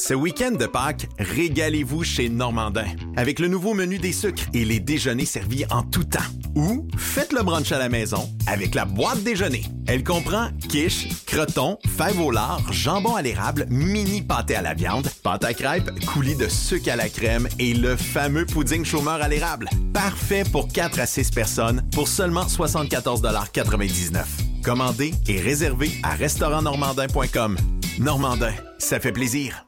Ce week-end de Pâques, régalez-vous chez Normandin avec le nouveau menu des sucres et les déjeuners servis en tout temps. Ou faites le brunch à la maison avec la boîte déjeuner. Elle comprend quiche, croton, fèves au lard, jambon à l'érable, mini pâté à la viande, pâte à crêpes, coulis de sucre à la crème et le fameux pudding chômeur à l'érable. Parfait pour 4 à 6 personnes pour seulement 74,99 Commandez et réservez à restaurantnormandin.com. Normandin, ça fait plaisir.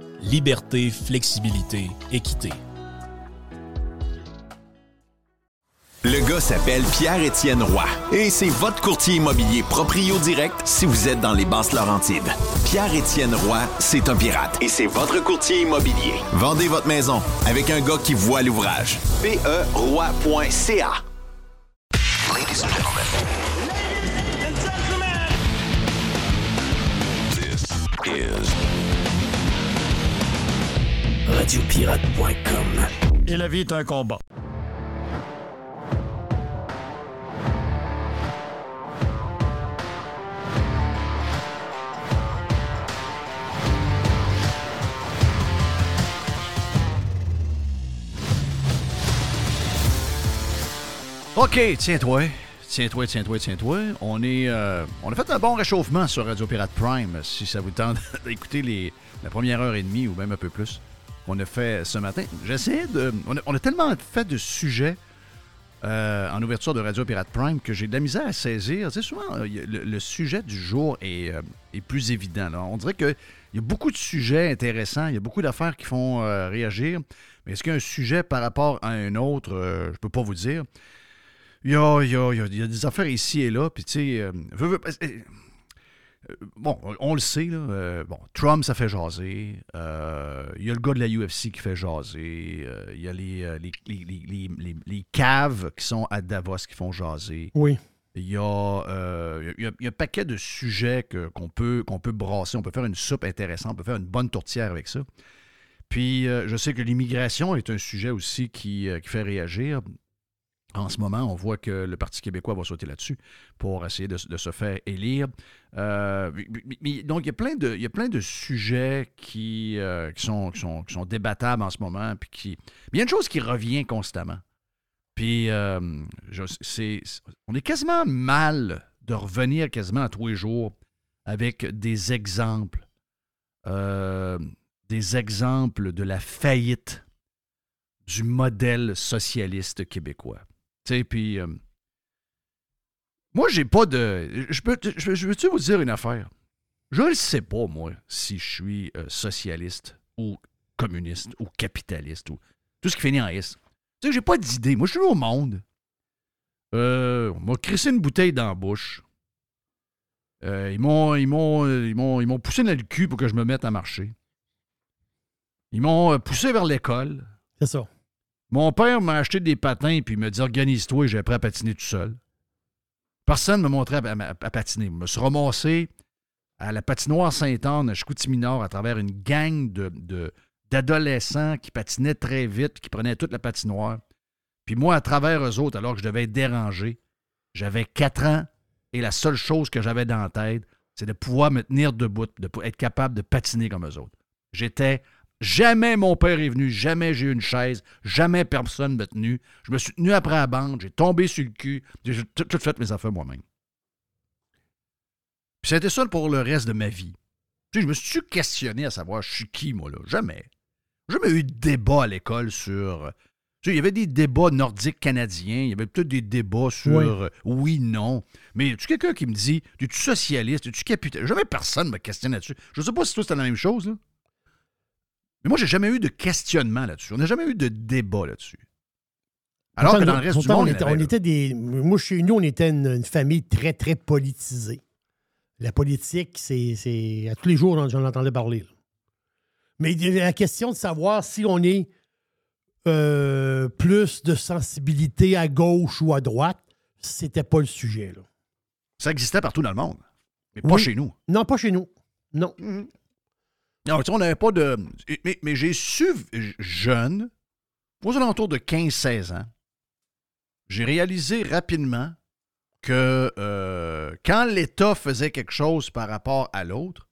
liberté, flexibilité, équité. Le gars s'appelle Pierre-Étienne Roy et c'est votre courtier immobilier proprio direct si vous êtes dans les basses Laurentides. Pierre-Étienne Roy, c'est un pirate et c'est votre courtier immobilier. Vendez votre maison avec un gars qui voit l'ouvrage. PERoy.ca Ladies and gentlemen. Radiopirate.com. Et la vie est un combat. OK, tiens-toi. Tiens-toi, tiens-toi, tiens-toi. On, est, euh, on a fait un bon réchauffement sur Radio Pirate Prime, si ça vous tente d'écouter les, la première heure et demie ou même un peu plus qu'on a fait ce matin. J'essaie de. On a, tellement fait de sujets euh, en ouverture de Radio Pirate Prime que j'ai de la misère à saisir. Tu sais, souvent, euh, le, sujet du jour est, euh, est plus évident. là. On dirait qu'il y a beaucoup de sujets intéressants, il y a beaucoup d'affaires qui font réagir. Mais est-ce qu'il y a un sujet par rapport à un autre Je peux pas vous dire. Il y a- il y a- il y a des affaires ici et là, puis tu sais. euh, veux- veux- euh, euh, Bon, on- le sait, là. euh, bon, Trump, ça fait jaser. Euh, Il y a le gars de la UFC qui fait jaser. Euh, Il y a les, euh, les, les, les- les- caves qui sont à Davos qui font jaser. Oui. Il y, a, euh, il, y a, il y a un paquet de sujets qu'on peut, qu'on peut brasser. On peut faire une soupe intéressante. On peut faire une bonne tourtière avec ça. Puis, euh, je sais que l'immigration est un sujet aussi qui, euh, qui fait réagir. En ce moment, on voit que le Parti québécois va sauter là-dessus pour essayer de, se faire élire. Euh, donc, il y, a plein de, sujets qui, sont, débattables en ce moment. Puis qui... mais il y a une chose qui revient constamment. Puis, euh, on est quasiment mal de revenir quasiment à tous les jours avec des exemples. euh, des exemples de la faillite du modèle socialiste québécois. Tu sais, puis. euh, moi, j'ai pas de. Je, peux, je, veux-tu vous dire une affaire? Je ne sais pas, moi, si je suis euh, socialiste ou communiste ou capitaliste ou tout ce qui finit en S. Tu sais, j'ai pas d'idée. Moi, je suis au monde. Euh, on m'a crissé une bouteille dans la bouche. Ils m'ont, ils, m'ont, ils, m'ont, ils m'ont poussé dans le cul pour que je me mette à marcher. Ils m'ont poussé vers l'école. C'est ça. Mon père m'a acheté des patins puis il m'a dit Organise-toi et j'ai appris à patiner tout seul. Personne ne m'a montré à, patiner. Je me suis ramassé à la patinoire Sainte-Anne à Chicoutimi-Nord à travers une gang de, de- d'adolescents qui patinaient très vite, qui prenaient toute la patinoire. Puis moi, à travers eux autres, alors que je devais être dérangé, j'avais 4 ans et la seule chose que j'avais dans la tête, c'est de pouvoir me tenir debout, de être capable de patiner comme eux autres. J'étais. Jamais mon père est venu, jamais j'ai eu une chaise, jamais personne m'a tenu. Je me suis tenu après la bande, j'ai tombé sur le cul, j'ai tout, tout fait mes affaires moi-même. Puis c'était ça pour le reste de ma vie. Tu sais, je me suis questionné à savoir je suis qui, moi, là? Jamais. Jamais eu de débat à l'école sur. Tu sais, il y avait des débats nordiques canadiens, il y avait peut-être des débats sur Oui. euh, oui, non. Mais y a-tu quelqu'un qui me dit Es-tu socialiste? Es-tu capitaliste Jamais personne me questionne là-dessus. Je sais pas si toi c'était la même chose, là. Mais moi, j'ai jamais eu de questionnement là-dessus. On n'a jamais eu de débat là-dessus. Alors que dans le reste du monde, on était, on était des. Moi, chez nous, on était une, une famille très, très politisée. La politique, c'est. À tous les jours, j'en entendais parler. là. Mais la question de savoir si on est euh, plus de sensibilité à gauche ou à droite, c'était pas le sujet. Là. Ça existait partout dans le monde, mais pas Oui. chez nous. Non, pas chez nous. Non. Tu on n'avait pas de. Mais, j'ai su, jeune, aux alentours de 15-16 ans, j'ai réalisé rapidement que euh, quand l'État faisait quelque chose par rapport à l'autre,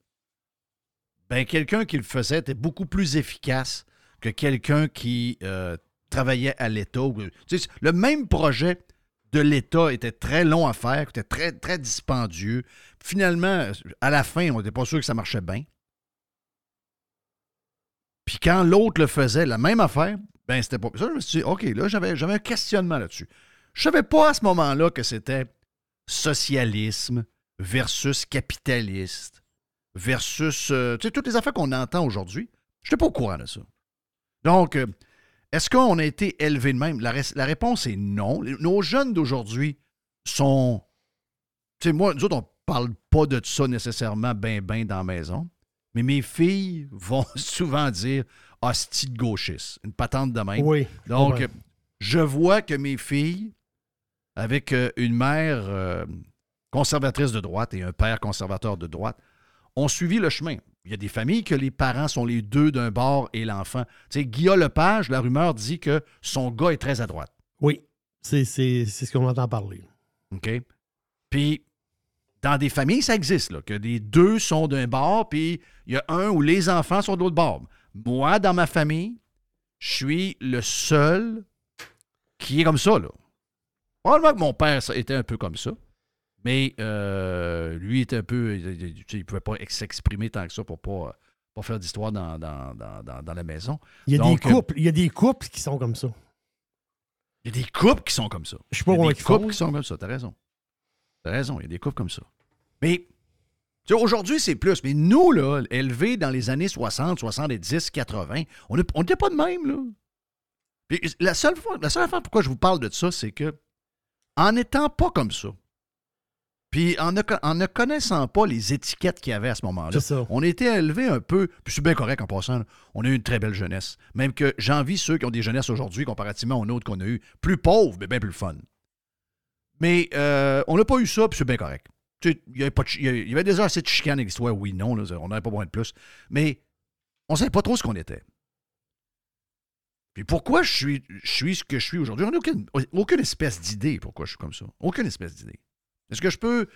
ben quelqu'un qui le faisait était beaucoup plus efficace que quelqu'un qui euh, travaillait à l'État. Le même projet de l'État était très long à faire, était très, très dispendieux. Finalement, à la fin, on n'était pas sûr que ça marchait bien. Puis quand l'autre le faisait, la même affaire, ben c'était pas. Ça, je me suis dit, OK, là, j'avais, un questionnement là-dessus. Je savais pas à ce moment-là que c'était socialisme versus capitaliste versus. euh, tu sais, toutes les affaires qu'on entend aujourd'hui. Je n'étais pas au courant de ça. Donc, euh, est-ce qu'on a été élevé de même? La, réponse est non. Nos jeunes d'aujourd'hui sont. Tu sais, moi, nous autres, on parle pas de ça nécessairement ben, ben dans la maison. Mais mes filles vont souvent dire hostie de gauchiste, une patente de même. Oui. Donc, Ouais. je vois que mes filles, avec euh, une mère euh, conservatrice de droite et un père conservateur de droite, ont suivi le chemin. Il y a des familles que les parents sont les deux d'un bord et l'enfant. Tu sais, Guillaume Lepage, la rumeur dit que son gars est très à droite. Oui. C'est c'est- c'est ce qu'on entend parler. OK? Puis, dans des familles, ça existe, là, que les deux sont d'un bord, puis il y a un où les enfants sont de l'autre bord. Moi, dans ma famille, je suis le seul qui est comme ça, là. Probablement que mon père ça, était un peu comme ça, mais euh, lui était un peu... Il ne pouvait pas s'exprimer tant que ça pour pas, pas faire d'histoire dans, dans, dans, la maison. Il y a Donc, des euh, couples, il y a des couples qui sont comme ça. Il y a des couples qui sont comme ça. Je sais pas Il y a des font. couples qui sont comme ça, t'as raison. T'as raison, il y a des couples comme ça. Mais, tu sais, aujourd'hui, c'est plus. Mais nous, là, élevés dans les années 60, 70, 80, on n'était pas de même, là. Puis la seule fois, la seule affaire pourquoi je vous parle de ça, c'est que, en n'étant pas comme ça, puis en ne, en ne connaissant pas les étiquettes qu'il y avait à ce moment-là, on était élevé un peu, puis c'est bien correct en passant, là. on a eu une très belle jeunesse. Même que j'envie ceux qui ont des jeunesses aujourd'hui comparativement aux nôtres qu'on a eu, plus pauvres, mais bien plus fun. Mais euh, on n'a pas eu ça, puis c'est bien correct. Il y, avait pas de y avait- il y avait déjà assez de chicanes avec l'histoire, oui, non, là, on n'avait pas besoin de plus. Mais on ne savait pas trop ce qu'on était. Puis pourquoi je suis, je suis ce que je suis aujourd'hui? On n'a aucune, aucune espèce d'idée pourquoi je suis comme ça. Aucune espèce d'idée. Est-ce que je peux.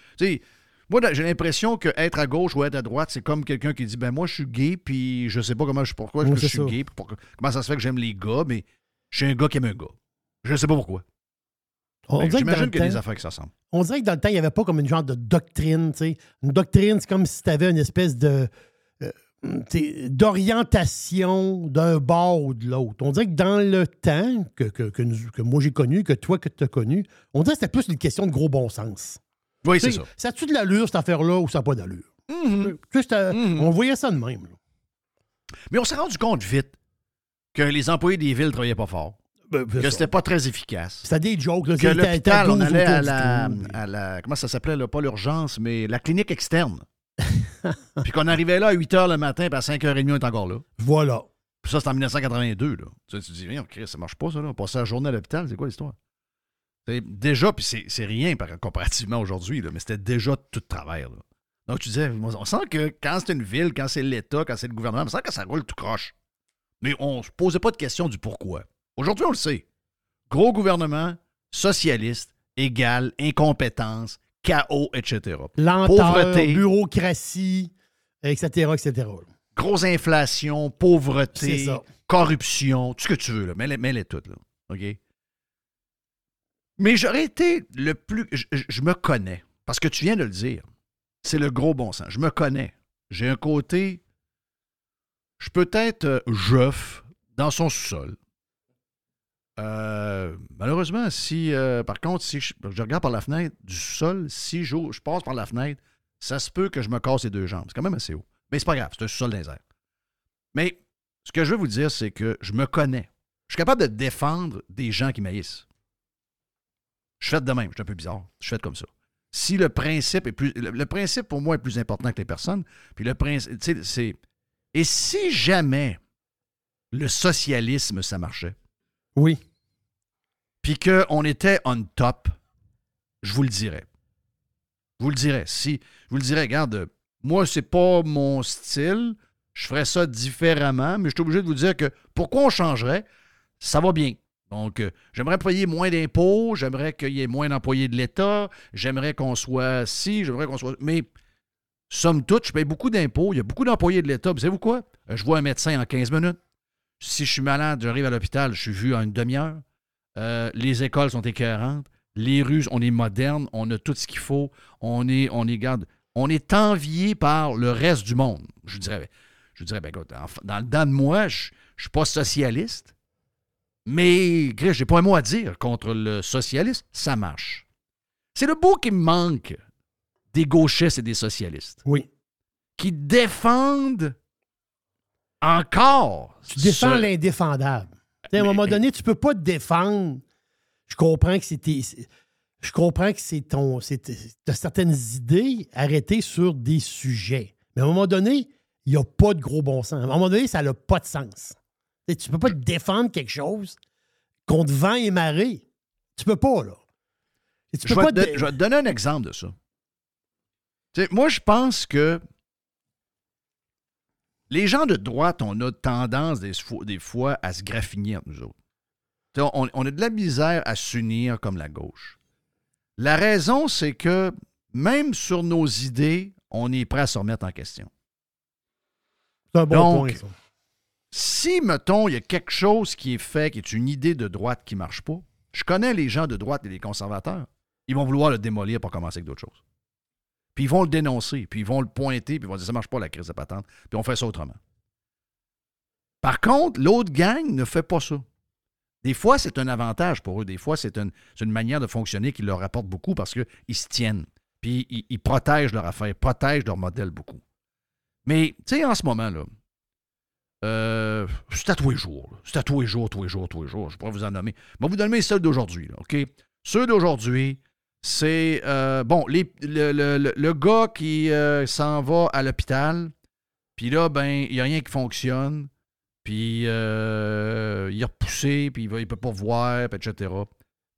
Moi, j'ai l'impression que être à gauche ou être à droite, c'est comme quelqu'un qui dit ben moi, je suis gay, puis je sais pas comment je, pourquoi Oui, je suis ça. gay, puis pourquoi- comment ça se fait que j'aime les gars, mais je suis un gars qui aime un gars. Je sais pas pourquoi. On, Fait que dirait que dans J'imagine le qu'il y a des affaires qui on dirait que dans le temps, il n'y avait pas comme une genre de doctrine. tu sais. Une doctrine, c'est comme si tu avais une espèce de euh, d'orientation d'un bord ou de l'autre. On dirait que dans le temps que, que, que nous- que moi j'ai connu, que toi que tu as connu, on dirait que c'était plus une question de gros bon sens. Oui, c'est ça. Ça a-tu de l'allure, cette affaire-là, ou ça n'a pas d'allure? Mhm. C'était- Mhm. On voyait ça de même. là. Mais on s'est rendu compte vite que les employés des villes travaillaient pas fort, Ben, c'est que c'était pas très efficace. C'était des jokes. Là, Que l'hôpital, on 12 allait à la, à la- Comment ça s'appelait, là? Pas l'urgence, mais la clinique externe. puis qu'on arrivait là à 8 h le matin, puis à 5h30, on est encore là. Voilà. Puis ça, c'est en 1982, là. Tu, te dis, viens, Chris, ça marche pas, ça, là. On passait la journée à l'hôpital, c'est quoi l'histoire? Déjà, puis c'est c'est rien par, comparativement aujourd'hui, là, mais c'était déjà tout de travers, là. Donc, tu disais, on sent que quand c'est une ville, quand c'est l'État, quand c'est le gouvernement, on sent que ça roule tout croche. Mais on se posait pas de question du pourquoi. Aujourd'hui, on le sait. Gros gouvernement, socialiste, égal, incompétence, chaos, etc. Lenteur, Pauvreté. bureaucratie, etc., etc. Grosse inflation, pauvreté, corruption, tout ce que tu veux, là. Mets-les toutes, là. OK? Mais j'aurais été le plus. Je me connais. Parce que tu viens de le dire. C'est le gros bon sens. Je me connais. J'ai un côté. Je peux être euh, jeuf dans son sous-sol. Euh, malheureusement, si. euh, par contre, si je, je regarde par la fenêtre du sous-sol, si je, passe par la fenêtre, ça se peut que je me casse les deux jambes. C'est quand même assez haut. Mais c'est pas grave, c'est un les airs. Mais ce que je veux vous dire, c'est que je me connais. Je suis capable de défendre des gens qui m'haïssent. Je fait de même, je suis un peu bizarre. Je fait comme ça. Si le principe est plus. Le, principe pour moi est plus important que les personnes, puis le principe. Et si jamais le socialisme, ça marchait, Oui. puis qu'on était on top, je vous le dirais. Je vous le dirais. Si, je vous le dirais, regarde, moi, c'est pas mon style. Je ferais ça différemment, mais je suis obligé de vous dire que pourquoi on changerait? Ça va bien. Donc, euh, j'aimerais payer moins d'impôts, j'aimerais qu'il y ait moins d'employés de l'État, j'aimerais qu'on soit ci, j'aimerais qu'on soit. Mais, somme toute, je paye beaucoup d'impôts, il y a beaucoup d'employés de l'État. Vous savez-vous quoi? Euh, Je vois un médecin en 15 minutes. Si je suis malade, j'arrive à l'hôpital, je suis vu en une demi-heure. Euh, les écoles sont écœurantes. Les rues, on est moderne, on a tout ce qu'il faut. On est, on est, garde, on est envié par le reste du monde. Je vous dirais, je dirais, ben, écoute, en- dans le dedans de moi, je ne suis pas socialiste, mais je n'ai pas un mot à dire contre le socialiste. Ça marche. C'est le bout qui me manque des gauchistes et des socialistes Oui. qui défendent encore. Tu défends ce- l'indéfendable. À un moment donné, tu peux pas te défendre. Je comprends que c'était. Je comprends que c'est ton. Tu as certaines idées arrêtées sur des sujets. Mais à un moment donné, il n'y a pas de gros bon sens. À un moment donné, ça n'a pas de sens. Tu sais, Tu peux pas te défendre quelque chose contre vent et marée. Tu peux pas, là. Je vais, pas te, te- je vais te donner un exemple de ça. Moi, je pense que les gens de droite, on a tendance des, fo- des fois à se graffiner entre nous autres. On, on a de la misère à s'unir comme la gauche. La raison, c'est que même sur nos idées, on est prêt à se remettre en question. C'est un bon Donc, point, ça. Si, mettons, il y a quelque chose qui est fait, qui est une idée de droite qui ne marche pas, je connais les gens de droite et les conservateurs. Ils vont vouloir le démolir pour commencer avec d'autres choses. Puis ils vont le dénoncer, puis ils vont le pointer, puis ils vont dire ça marche pas la crise de patente, puis on fait ça autrement. Par contre, l'autre gang ne fait pas ça. Des fois, c'est un avantage pour eux. Des fois, c'est une, manière de fonctionner qui leur apporte beaucoup parce qu'ils se tiennent. Puis ils, protègent leur affaire, ils protègent leur modèle beaucoup. Mais, tu sais, en ce moment, là, euh, c'est à tous les jours. C'est à tous les jours, tous les jours, tous les jours. Je pourrais vous en nommer. Je vais vous donner ceux d'aujourd'hui, OK? Ceux d'aujourd'hui, c'est, euh, bon, les- le, le- le- gars qui euh, s'en va à l'hôpital, puis là, ben, il n'y a rien qui fonctionne, puis euh, il est repoussé, puis il ne peut pas voir, etc.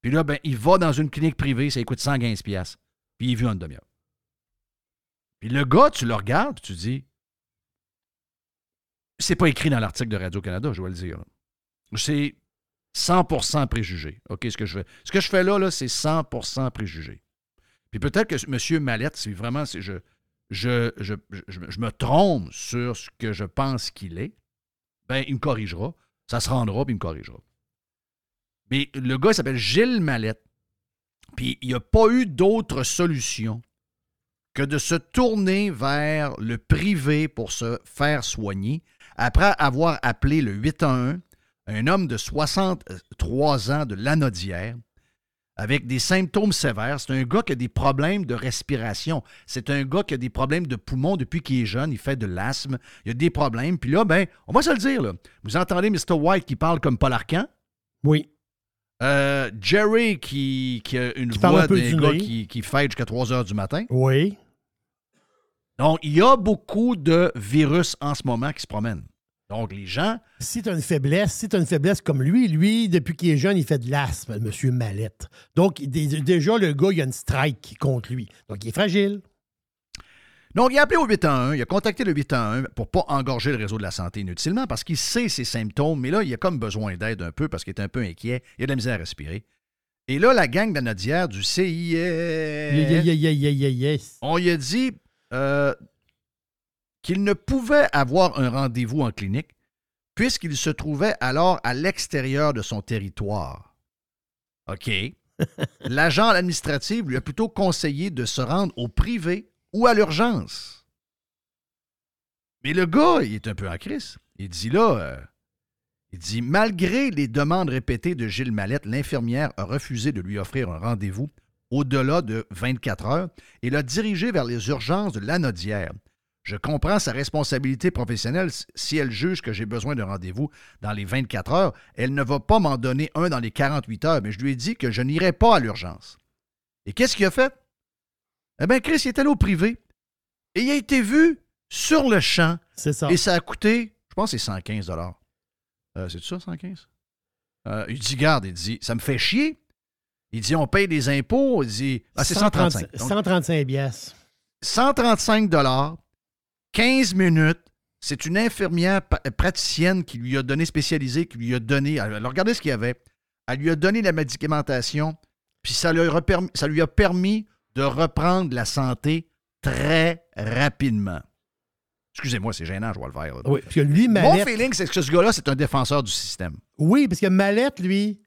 Puis là, ben, il va dans une clinique privée, ça coûte 115$, piastres, puis il est vu en demi-heure. Puis le gars, tu le regardes, tu dis, c'est pas écrit dans l'article de Radio-Canada, je dois le dire. C'est 100% préjugé. OK, ce que je fais. Ce que je fais là, c'est 100% préjugé. Puis peut-être que M. Mallette, si vraiment je, je, je, je, me trompe sur ce que je pense qu'il est, ben, il me corrigera. Ça se rendra, puis il me corrigera. Mais le gars s'appelle Gilles Mallette. Puis il n'y a pas eu d'autre solution que de se tourner vers le privé pour se faire soigner après avoir appelé le 811 un homme de 63 ans de Lanaudière avec des symptômes sévères. C'est un gars qui a des problèmes de respiration. C'est un gars qui a des problèmes de poumons depuis qu'il est jeune. Il fait de l'asthme. Il a des problèmes. Puis là, ben, on va se le dire. Là. Vous entendez Mr. White qui parle comme Paul Arcan. Oui. Euh, Jerry qui, qui a une Qui voix un d'un gars qui, qui fête jusqu'à 3 heures du matin. Oui. Donc, il y a beaucoup de virus en ce moment qui se promènent. Donc, les gens, Si tu as une faiblesse, si tu as une faiblesse comme lui, lui, depuis qu'il est jeune, il fait de l'asthme, M. Mallette. Donc, dé- déjà, le gars, il y a une strike contre lui. Donc, il est fragile. Donc, il a appelé au 811, il a contacté le 811 pour pas engorger le réseau de la santé inutilement parce qu'il sait ses symptômes, mais là, il a comme besoin d'aide un peu parce qu'il est un peu inquiet, il a de la misère à respirer. Et là, la gang d'Anadière du yes. on lui a dit euh, qu'il ne pouvait avoir un rendez-vous en clinique puisqu'il se trouvait alors à l'extérieur de son territoire. OK. L'agent administratif lui a plutôt conseillé de se rendre au privé ou à l'urgence. Mais le gars, il est un peu en crise. Il dit là, euh, il dit, malgré les demandes répétées de Gilles Mallette, l'infirmière a refusé de lui offrir un rendez-vous au-delà de 24 heures et l'a dirigé vers les urgences de l'Anodière. Je comprends sa responsabilité professionnelle. Si elle juge que j'ai besoin d'un rendez-vous dans les 24 heures, elle ne va pas m'en donner un dans les 48 heures, mais je lui ai dit que je n'irai pas à l'urgence. Et qu'est-ce qu'il a fait? Eh bien, Chris, il est allé au privé et il a été vu sur le champ. C'est ça. Et ça a coûté, je pense c'est 115 euh, C'est ça, 115 euh, Il dit, garde, il dit, ça me fait chier. Il dit, on paye des impôts. Il dit, ah, c'est 135. Donc, 135 pièces. 135 15 minutes. C'est une infirmière pa- praticienne qui lui a donné, spécialisée, qui lui a donné. Alors, regardez ce qu'il y avait. Elle lui a donné la médicamentation, puis ça lui a, reperm- ça lui a permis de reprendre la santé très rapidement. Excusez-moi, c'est gênant, je vois le faire. Oui, parce que lui, Mon Mallette. feeling, c'est que ce gars-là, c'est un défenseur du système. Oui, parce que Mallette, lui.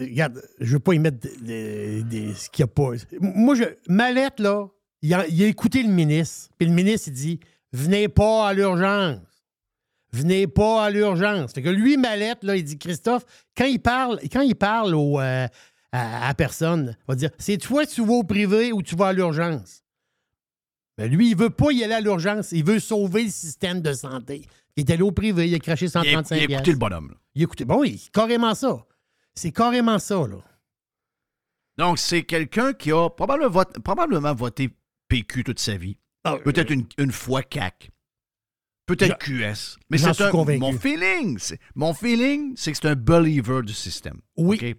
Regarde, je veux pas y mettre des, des- des- ce qu'il n'y a pas. Moi, je, Mallette, là, il a, il a écouté le ministre. Puis le ministre, il dit Venez pas à l'urgence. Venez pas à l'urgence. Fait que lui, Mallette, là, il dit Christophe, quand il parle, quand il parle au, euh, à, à personne, il va dire C'est toi, tu vas au privé ou tu vas à l'urgence. Mais lui, il veut pas y aller à l'urgence. Il veut sauver le système de santé. Il est allé au privé, il a craché Il a, 135 il a écouté le bonhomme. là. il écoutez, bon, oui, c'est carrément ça. C'est carrément ça, là. Donc, c'est quelqu'un qui a probablement, vote- probablement voté PQ toute sa vie. Ah, Peut-être une, une fois CAC. Peut-être QS. Mais c'est un. convaincu. Mon feeling, c'est, mon feeling, c'est que c'est un believer du système. Oui.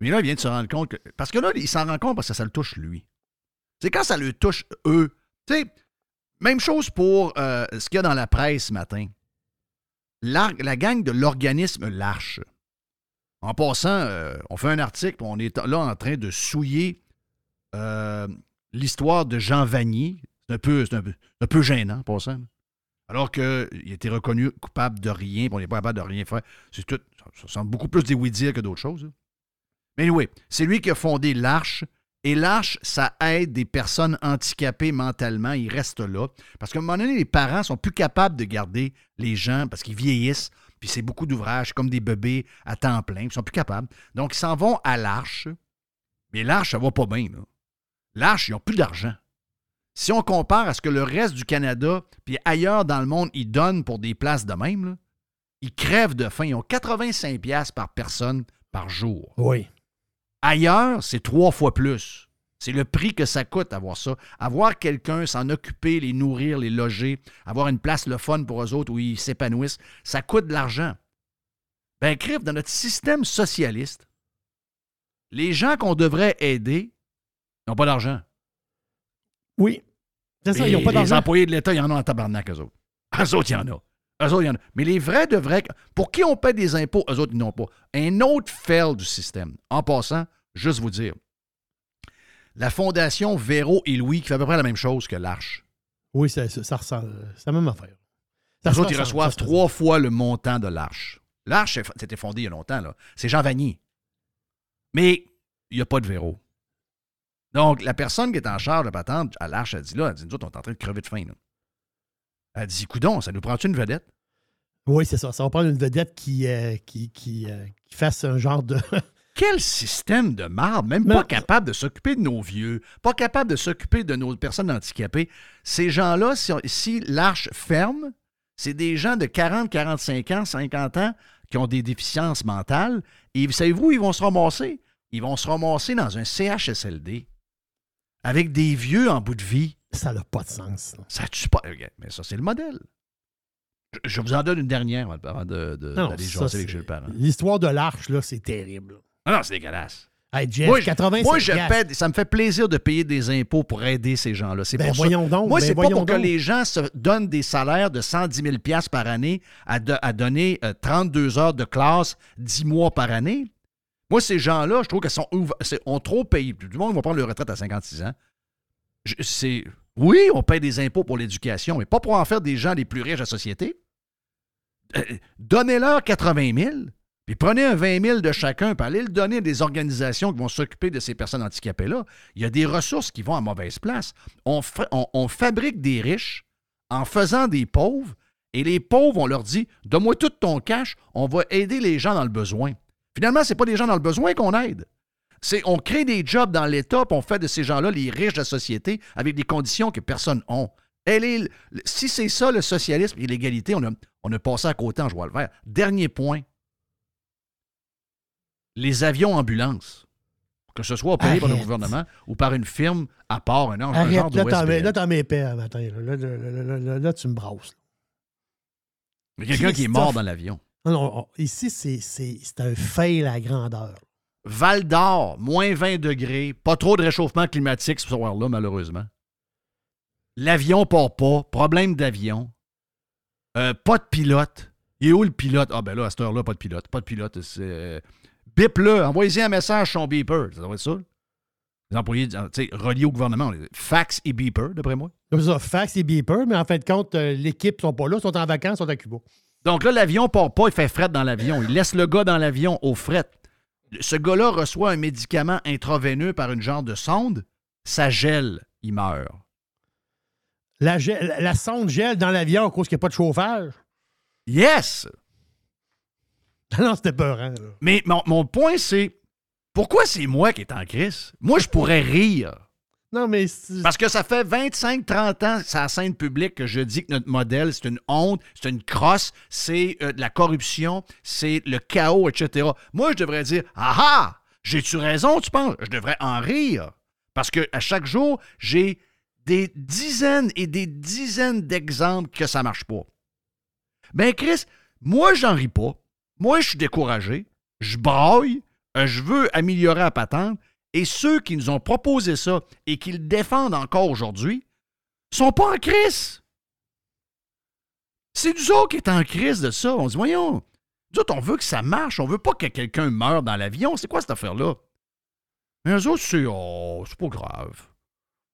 Mais là, il vient de se rendre compte que. Parce que là, il s'en rend compte parce que ça le touche lui. C'est quand ça le touche eux. Tu sais, même chose pour euh, ce qu'il y a dans la presse ce matin. La gang de l'organisme L'Arche. En passant, euh, on fait un article, on est là en train de souiller euh, l'histoire de Jean Vanier. C'est un peu, gênant, passant. là. Alors qu'il été reconnu coupable de rien, on n'est pas capable de rien faire. C'est tout. Ça, ça semble beaucoup plus des oui-dire que d'autres choses. là. Mais oui, c'est lui qui a fondé l'Arche. Et l'Arche, ça aide des personnes handicapées mentalement. Ils restent là. Parce qu'à un moment donné, les parents sont plus capables de garder les gens parce qu'ils vieillissent. Puis c'est beaucoup d'ouvrages, comme des bébés à temps plein. Ils sont plus capables. Donc, ils s'en vont à l'Arche. Mais l'Arche, ça va pas bien. là. L'Arche, ils n'ont plus d'argent. Si on compare à ce que le reste du Canada, puis ailleurs dans le monde, ils donnent pour des places de même, là, ils crèvent de faim. Ils ont 85$ piastres par personne par jour. Oui. Ailleurs, c'est trois fois plus. C'est le prix que ça coûte avoir ça. Avoir quelqu'un, s'en occuper, les nourrir, les loger, avoir une place le fun pour eux autres où ils s'épanouissent, ça coûte de l'argent. Ben, crif, dans notre système socialiste, les gens qu'on devrait aider n'ont pas d'argent. Oui. C'est ça, ils n'ont pas Les d'argent. employés de l'État, il y en a en tabarnak, eux autres. Eux autres, il y en a. Eux autres, il y en a. Mais les vrais de vrais, pour qui on paie des impôts, eux autres, ils n'ont pas. Un autre fail du système. En passant, juste vous dire, la fondation Véro et Louis, qui fait à peu près la même chose que l'Arche. Oui, ça, ça, ça ressemble. C'est la même affaire. Ça Les se autres, ils reçoivent trois fois le montant de l'Arche. L'Arche, c'était fondé il y a longtemps, là. C'est Jean Vanier. Mais il n'y a pas de Véro. Donc, la personne qui est en charge de patente à l'Arche, elle dit là, elle dit, nous autres, on est en train de crever de faim, là. Elle dit, coudon, ça nous prend-tu une vedette? Oui, c'est ça. Ça va prendre une vedette qui, euh, qui, qui, euh, qui fasse un genre de. Quel système de marde, même Mais- pas capable de s'occuper de nos vieux, pas capable de s'occuper de nos personnes handicapées. Ces gens-là, si, si l'arche ferme, c'est des gens de 40, 45 ans, 50 ans qui ont des déficiences mentales. Et savez-vous où ils vont se ramasser? Ils vont se ramasser dans un CHSLD avec des vieux en bout de vie. ça n'a pas de sens. là. Ça tue pas. Mais ça, c'est le modèle. Je, vous en donne une dernière avant de- de- d'aller ça, jaser avec Gilles Parent. L'histoire de l'arche, là, c'est terrible. Ah non, c'est dégueulasse. Hey, Jeff, Moi, je- 85 moi, je piastres. paie- ça me fait plaisir de payer des impôts pour aider ces gens-là. C'est Ben, pour ça. voyons donc. Moi, ben, c'est pas pour que les gens se donnent des salaires de 110 000 par année à, do- à donner euh, 32 heures de classe 10 mois par année. Moi, ces gens-là, je trouve qu'ils sont ont trop payé. Tout le monde va prendre leur retraite à 56 ans. C'est, oui, on paye des impôts pour l'éducation, mais pas pour en faire des gens les plus riches de la société. Euh, Donnez-leur 80 000, puis prenez un 20 000 de chacun, puis allez le donner à des organisations qui vont s'occuper de ces personnes handicapées-là. Il y a des ressources qui vont à mauvaise place. On- on fabrique des riches en faisant des pauvres, et les pauvres, on leur dit Donne-moi tout ton cash, on va aider les gens dans le besoin. Finalement, ce n'est pas des gens dans le besoin qu'on aide. C'est, on crée des jobs dans l'État, puis on fait de ces gens-là les riches de la société avec des conditions que personne n'a. Elle est, si c'est ça le socialisme et l'égalité, on a, on a passé à côté en jouant le vert. Dernier point. Les avions ambulances. Que ce soit payé par le Arrête. gouvernement ou par une firme à part, un, un genre Arrête, de là, t'en mets, là, matin. Là, Là, là, là, tu me brasses. Il y a quelqu'un qui est mort dans l'avion. Non, non, on- ici, c'est- un fail à grandeur. Val d'Or, moins 20 degrés, pas trop de réchauffement climatique ce soir-là, malheureusement. L'avion part pas, problème d'avion. Euh, pas de pilote. Il est où le pilote? Ah ben là, à cette heure-là, pas de pilote. Pas de pilote. Euh, Bip-le, envoyez-y un message son beeper. Ça doit être ça. Les employés, tu sais, reliés au gouvernement. Fax et beeper, d'après moi. Comme ça, fax et beeper, mais en fin de compte, euh, l'équipe sont pas là, sont en vacances, sont à Cuba. Donc là, l'avion part pas, il fait fret dans l'avion. Il laisse le gars dans l'avion au fret. Ce gars-là reçoit un médicament intraveineux par une genre de sonde. Ça gèle, il meurt. La, gel- la, la sonde gèle dans l'avion à cause qu'il n'y a pas de chauffage? Yes! non, c'était peur, hein, Mais mon, mon point, c'est pourquoi c'est moi qui est en crise? Moi, je pourrais rire. Non, mais. Parce que ça fait 25-30 ans, c'est la scène publique que je dis que notre modèle, c'est une honte, c'est une crosse, c'est euh, la corruption, c'est le chaos, etc. Moi, je devrais dire Ah ah! J'ai-tu raison, tu penses? Je devrais en rire. Parce que à chaque jour, j'ai des dizaines et des dizaines d'exemples que ça marche pas. Ben, Chris, moi, j'en ris pas. Moi, je suis découragé. Je braille. euh, Je veux améliorer la patente. Et ceux qui nous ont proposé ça et qui le défendent encore aujourd'hui sont pas en crise. C'est nous autres qui est en crise de ça. On dit, voyons, nous autres, on veut que ça marche. On veut pas que quelqu'un meure dans l'avion. C'est quoi cette affaire-là? Mais eux autres, c'est, oh, c'est pas grave.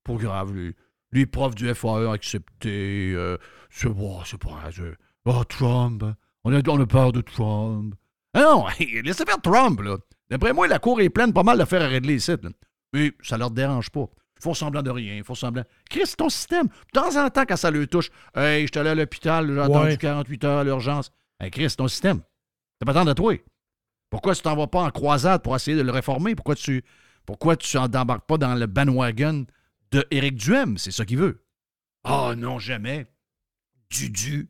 Pas grave. Les, les profs du FAE accepté. Euh, c'est, oh, c'est pas grave. Oh, Trump. hein. On a, on a peur de Trump. Ah non, laissez faire Trump, là. D'après moi, la cour est pleine pas mal d'affaires à régler ici. là. Mais ça leur dérange pas. Ils font semblant de rien, ils font semblant. Chris, c'est ton système. De temps en temps, quand ça le touche, hey, je suis allé à l'hôpital, j'ai attendu Ouais. 48 heures à l'urgence. Hey, Chris, c'est ton système. C'est pas tant de toi. Pourquoi tu t'en vas pas en croisade pour essayer de le réformer? Pourquoi tu pourquoi tu n'embarques pas dans le bandwagon de Éric Duhem? C'est ça qu'il veut. Ah non, jamais. Dudu.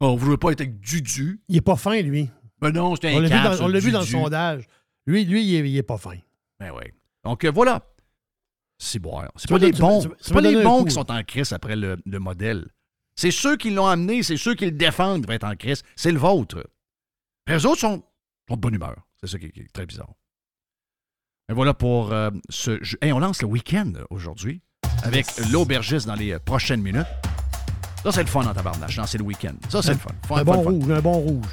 Oh, vous ne voulez pas être avec Dudu? Il est pas fin, lui. Ben non, c'est un On l'a vu, cave, dans, ça, on l'a vu dans le sondage. Lui, lui il, est, il est pas fin. Ben oui. Donc euh, voilà. C'est bon. C'est Tu pas les tu m'as- bons. tu m'as- tu C'est pas les donné un bons coup, qui sont en crise après le, le modèle. C'est ceux qui l'ont amené, c'est ceux qui le défendent qui vont être en crise. C'est le vôtre. Les autres sont, sont de bonne humeur. C'est ça qui, qui est très bizarre. Et voilà pour euh, ce jeu. Hey, on lance le week-end euh, aujourd'hui avec l'aubergiste dans les euh, prochaines minutes. Ça, c'est le fun en tabarnache. Non, c'est le week-end. Ça, c'est le fun. Fun, un fun, bon fun. rouge, un bon rouge.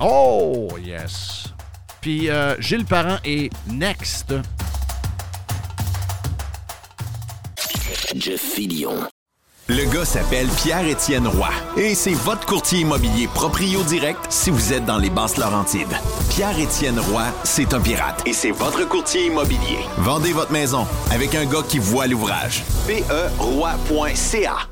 Oh, yes. Puis euh, Gilles Parent est next. Jeff Fillion. Le gars s'appelle Pierre-Étienne Roy et c'est votre courtier immobilier proprio direct si vous êtes dans les basses Laurentides. Pierre-Étienne Roy, c'est un pirate et c'est votre courtier immobilier. Vendez votre maison avec un gars qui voit l'ouvrage. PERoy.ca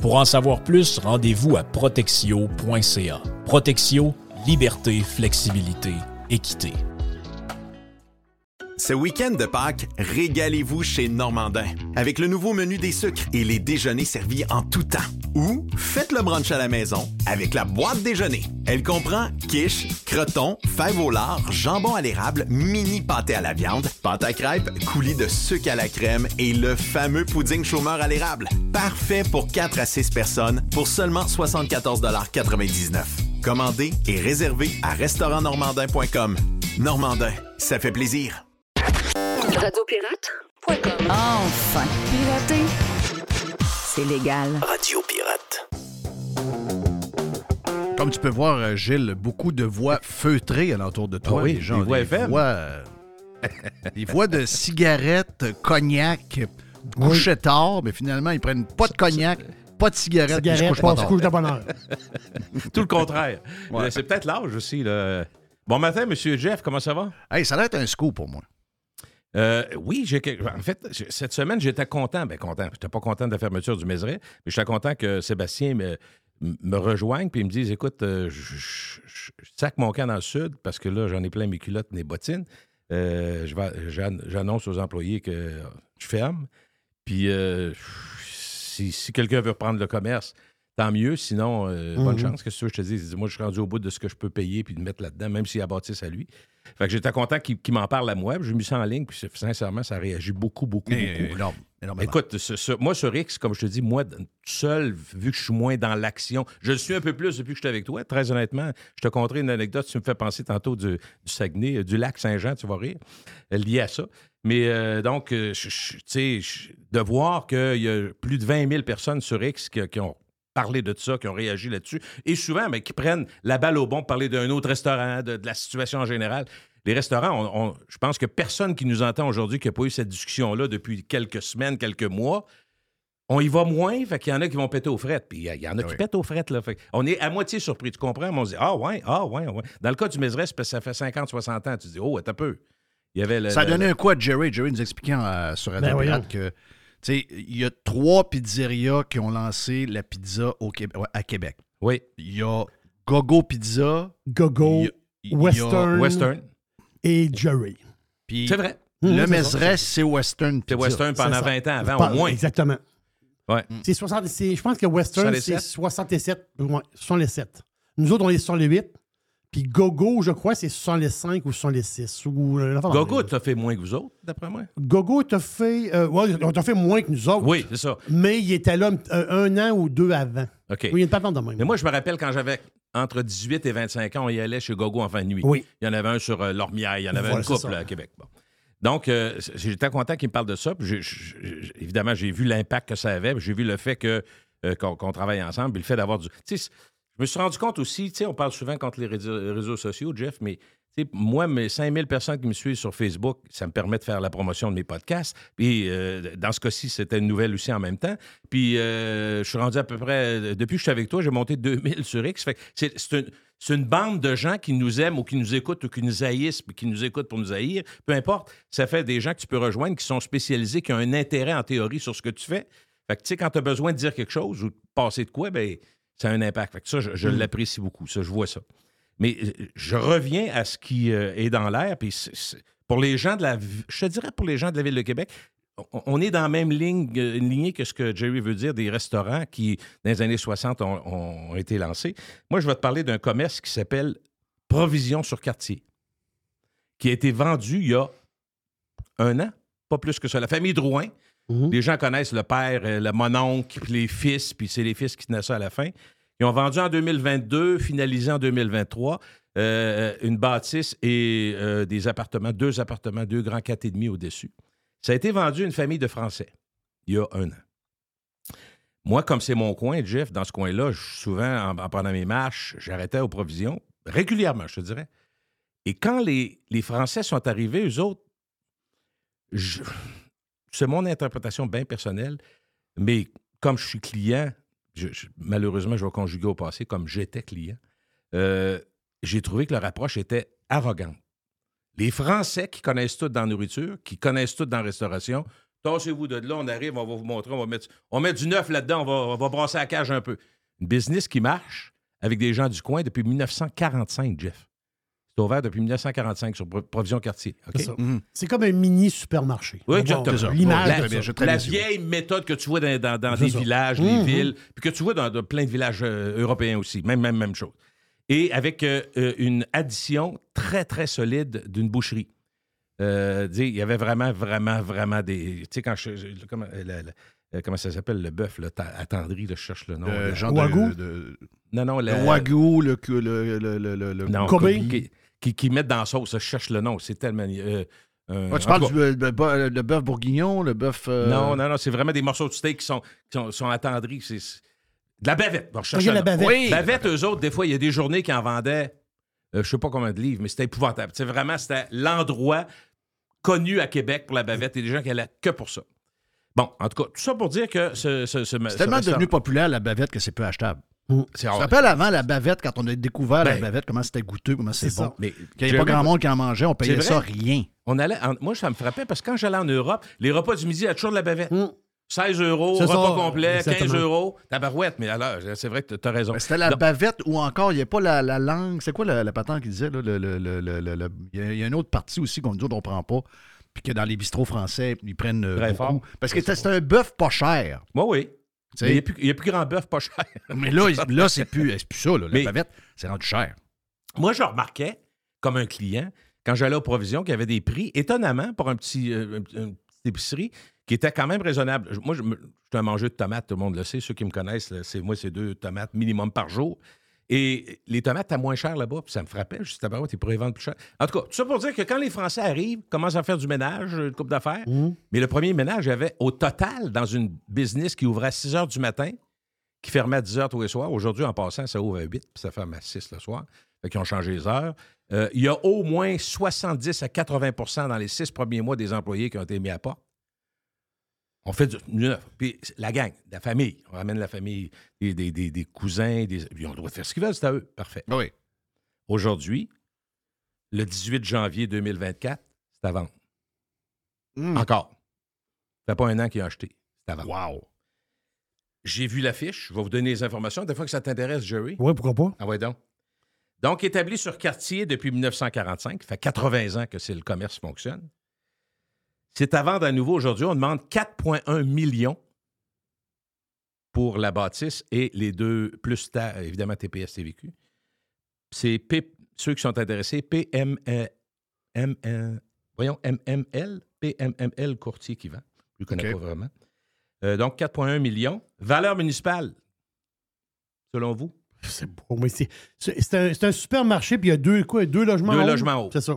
Pour en savoir plus, rendez-vous à protexio.ca. Protexio, liberté, flexibilité, équité. Ce week-end de Pâques, régalez-vous chez Normandin avec le nouveau menu des sucres et les déjeuners servis en tout temps. Ou faites le brunch à la maison avec la boîte déjeuner. Elle comprend quiche, croton, fèves au lard, jambon à l'érable, mini pâté à la viande, pâte à crêpes, coulis de sucre à la crème et le fameux pudding chômeur à l'érable. Parfait pour 4 à 6 personnes pour seulement 74,99 Commandez et réservez à restaurantnormandin.com. Normandin, ça fait plaisir. Radiopirate.com. Enfin, pirater, c'est légal. Radio Pirate. Comme tu peux voir, euh, Gilles, beaucoup de voix feutrées alentour de toi. Ah oui, des gens, des voix des FM. voix, euh, des voix de cigarettes, cognac, coucher tard, mais finalement, ils prennent pas de cognac, pas de cigarette, puis ils se Cigarette, couchent pas passe tard. couche de bonheur. Tout le contraire. Ouais. Euh, C'est peut-être l'âge aussi. Là. Bon matin, Monsieur Jeff, comment ça va? Hey, ça doit être un scoop pour moi. Euh, oui, j'ai en fait, cette semaine, j'étais content. Ben, content. J'étais pas content de la fermeture du Mézeray, mais j'étais content que Sébastien me, me rejoigne puis il me dise écoute, euh, je, je- je- je sac mon camp dans le sud parce que là, j'en ai plein mes culottes, mes bottines. Euh, je J'annonce aux employés que je ferme. Puis si, si quelqu'un veut reprendre le commerce, tant mieux. Sinon, euh, bonne Mhm. chance. Qu'est-ce que tu veux que je te dise? Moi, je suis rendu au bout de ce que je peux payer puis de mettre là-dedans, même s'il y a bâtisse à lui. Fait que j'étais content qu'il m'en parle à moi. J'ai mis ça en ligne, puis sincèrement, ça réagit beaucoup, beaucoup, beaucoup. Énorme, énormément. Écoute, ce- ce- moi, sur X, comme je te dis, moi, seul, vu que je suis moins dans l'action, je le suis un peu plus depuis que je suis avec toi. Très honnêtement, je te conterai une anecdote. Tu me fais penser tantôt du, du Saguenay, euh, du lac Saint-Jean, tu vas rire, euh, lié à ça. Mais euh, donc, tu sais, de voir qu'il y a plus de 20 000 personnes sur X qui, qui ont parlé de ça, qui ont réagi là-dessus, et souvent, ben, qui prennent la balle au bon pour parler d'un autre restaurant, de, de la situation en général. Les restaurants, on- on- je pense que personne qui nous entend aujourd'hui qui n'a pas eu cette discussion-là depuis quelques semaines, quelques mois, on y va moins, fait qu'il y en a qui vont péter aux frettes. Puis il y en a qui oui. pètent aux frettes. Là. Fait on est à moitié surpris, tu comprends? Mais on se dit, ah ouais, ah ouais, ah ouais. Dans le cas du c'est parce que ça fait 50, 60 ans. Tu te dis, oh, un peu. Il y avait le, Ça a le- donné un coup à Jerry. Jerry nous expliquait euh, sur Radio Ben. Pirate que, il y a trois pizzerias qui ont lancé la pizza au Québec, à Québec. Oui, Il y a Gogo Pizza. Gogo il y a- il y a- Western. Western. et Jerry. C'est vrai. Le c'est Mézeray, c'est Western C'est Pizza. Western pendant C'est ça. 20 ans avant, Pas- au moins. Exactement. Ouais. C'est 60, c'est- je pense que Western, 67. c'est 67. Ouais, 67. Nous autres, on est sur les 8. Puis Gogo, je crois, c'est 65 ou 66. Ou, Gogo, t'as fait moins que vous autres, d'après moi. Gogo t'a fait. euh, ouais, on t'a fait moins que nous autres. Oui, c'est ça. Mais il était là euh, un an ou deux avant. OK. Oui, il y a une patente de même. Mais moi, je me rappelle quand j'avais entre 18 et 25 ans, on y allait chez Gogo en fin de nuit. Oui. Il y en avait un sur euh, Lormière, il y en avait Voilà, c'est couple là, à Québec. Bon. Donc, euh, j'étais content qu'il me parle de ça. puis évidemment, j'ai vu l'impact que ça avait. J'ai vu le fait que euh, qu'on travaille ensemble. Puis le fait d'avoir du. Tu sais, je me suis rendu compte aussi, tu sais, on parle souvent contre les réseaux, réseaux sociaux, Jeff, mais moi, mes 5000 personnes qui me suivent sur Facebook, ça me permet de faire la promotion de mes podcasts. Puis euh, dans ce cas-ci, c'était une nouvelle aussi en même temps. Puis euh, je suis rendu à peu près, depuis que je suis avec toi, j'ai monté 2000 sur X. C'est une, bande de gens qui nous aiment ou qui nous écoutent ou qui nous haïssent, qui nous écoutent pour nous haïr. Peu importe, ça fait des gens que tu peux rejoindre qui sont spécialisés, qui ont un intérêt en théorie sur ce que tu fais. Fait que tu sais, quand tu as besoin de dire quelque chose ou de passer de quoi, ben ça a un impact. Fait que ça, je, je l'apprécie beaucoup. Ça, je vois ça. Mais euh, je reviens à ce qui euh, est dans l'air. Puis pour les gens de la, je te dirais pour les gens de la ville de Québec, on- on est dans la même ligne, euh, une lignée que ce que Jerry veut dire des restaurants qui, dans les années 60, ont, ont été lancés. Moi, je vais te parler d'un commerce qui s'appelle Provision sur quartier, qui a été vendu il y a un an, pas plus que ça. La famille Drouin, Mhm. les gens connaissent le père, euh, le mononcle, puis les fils, puis c'est les fils qui tenaient ça à la fin. Ils ont vendu en 2022, finalisé en 2023, euh, une bâtisse et euh, des appartements, deux appartements, deux grands quatre et demi au-dessus. Ça a été vendu à une famille de Français il y a un an. Moi, comme c'est mon coin, Jeff, dans ce coin-là, souvent, en, en pendant mes marches, j'arrêtais aux provisions, régulièrement, je te dirais. Et quand les, les Français sont arrivés, eux autres, je- c'est mon interprétation bien personnelle, mais comme je suis client, malheureusement, je vais conjuguer au passé, comme j'étais client, euh, j'ai trouvé que leur approche était arrogante. Les Français qui connaissent tout dans la nourriture, qui connaissent tout dans la restauration, tassez-vous de là, on arrive, on va vous montrer, on va mettre, on met du neuf là-dedans, on va, on va brasser la cage un peu. Une business qui marche avec des gens du coin depuis 1945, Jeff. C'est ouvert depuis 1945 sur Pro- Provision Quartier. C'est. Mhm. C'est comme un mini supermarché. Oui, exactement. L'image. La, vieille méthode que tu vois dans, dans- dans C'est des ça. villages, les Mhm. villes, puis que tu vois dans, dans plein de villages euh, européens aussi, même, même, même chose. Et avec euh, euh, une addition très, très solide d'une boucherie. Euh, il y avait vraiment, vraiment, vraiment des. Tu sais, quand je. je- comment, euh, la- la- euh, comment ça s'appelle, le bœuf, là, attendri, là, je cherche le nom. Le de, de- non, non, le le, le, le, le, le- le- Non, Kobe. Qui, qui mettent dans la sauce, je cherche le nom, c'est tellement. euh, euh, Ouais, tu parles du le, le- le bœuf bourguignon, le bœuf. euh, Non, non, non, c'est vraiment des morceaux de steak qui sont, qui sont, sont attendris. C'est de la bavette. Bon, je cherche Ok, la bavette. Oui. Bavette, eux autres, des fois, il y a des journées qui en vendaient, euh, je sais pas combien de livres, mais c'était épouvantable. C'est vraiment, c'était l'endroit connu à Québec pour la bavette et des gens qui allaient que pour ça. Bon, en tout cas, tout ça pour dire que ce, ce, ce- C'est ce tellement restaurant- devenu populaire, la bavette, que c'est peu achetable. C'est Tu te rappelles avant la bavette, quand on a découvert la Ben, bavette, comment c'était goûteux, comment c'est c'est bon. ça. Mais Qu'il n'y avait pas grand monde qui en mangeait, on payait C'est ça rien. On allait, en- moi, ça me frappait parce que quand j'allais en Europe, les repas du midi, il y a toujours de la bavette. Hum. 16 euros, C'est repas ça, complet, 15 exactement. euros. Tabarouette, mais alors, c'est vrai que tu as raison. C'était la Donc, bavette ou encore, il n'y a pas la, la langue. C'est quoi la, la patente qu'il disait? le- le- le- Il y, a- il y a une autre partie aussi qu'on nous dit on ne prend pas. Puis que dans les bistrots français, ils prennent euh, Très beaucoup. fort. Parce que c'était un bœuf pas cher. Moi, oui. Il n'y a, plus- grand bœuf pas cher. Mais là, là c'est plus, c'est plus ça. Là. La c'est rendu cher. Moi, je remarquais, comme un client, quand j'allais aux provisions, qu'il y avait des prix, étonnamment, pour un petit, euh, un- une petite épicerie, qui était quand même raisonnable. Moi, je, suis un mangeur de tomates, tout le monde le sait. Ceux qui me connaissent, c'est moi, c'est deux tomates minimum par jour. Et les tomates à moins cher là-bas, puis ça me frappait. Je me dit, tu pourrais vendre plus cher. En tout cas, tout ça pour dire que quand les Français arrivent, commencent à faire du ménage, une coupe d'affaires, mais le premier ménage, il y avait au total, dans une business qui ouvrait à 6 heures du matin, qui fermait à 10 heures tous les soirs. Aujourd'hui, en passant, ça ouvre à 8, puis ça ferme à 6 le soir. Fait qu'ils ont changé les heures. Euh, il y a au moins 70 à 80% dans les six premiers mois des employés qui ont été mis à porte. On fait du neuf. Puis la gang, la famille. On ramène la famille, des, des- des- des cousins. Des, ils ont le droit de faire ce qu'ils veulent, c'est à eux. Parfait. Ben Oui. Aujourd'hui, le 18 janvier 2024, c'est à vendre. Hum. Encore. Ça fait pas un an qu'ils ont acheté. C'est à vendre. Wow. J'ai vu l'affiche. Je vais vous donner les informations. Des fois que ça t'intéresse, Jerry. Oui, pourquoi pas? Ah ouais donc. Donc, établi sur quartier depuis 1945, ça fait 80 ans que c'est le commerce fonctionne. C'est à vendre à nouveau aujourd'hui. On demande 4,1 millions pour la bâtisse et les deux, plus évidemment TPS TVQ. C'est P- ceux qui sont intéressés, PM, euh, voyons, MML, PMML Courtier qui vend. Je ne connais pas vraiment. Euh, donc, 4,1 millions. Valeur municipale, selon vous? C'est beau, mais c'est c'est- un, c'est un supermarché, puis il y a deux, quoi, deux logements Deux hauts? logements hauts. C'est ça.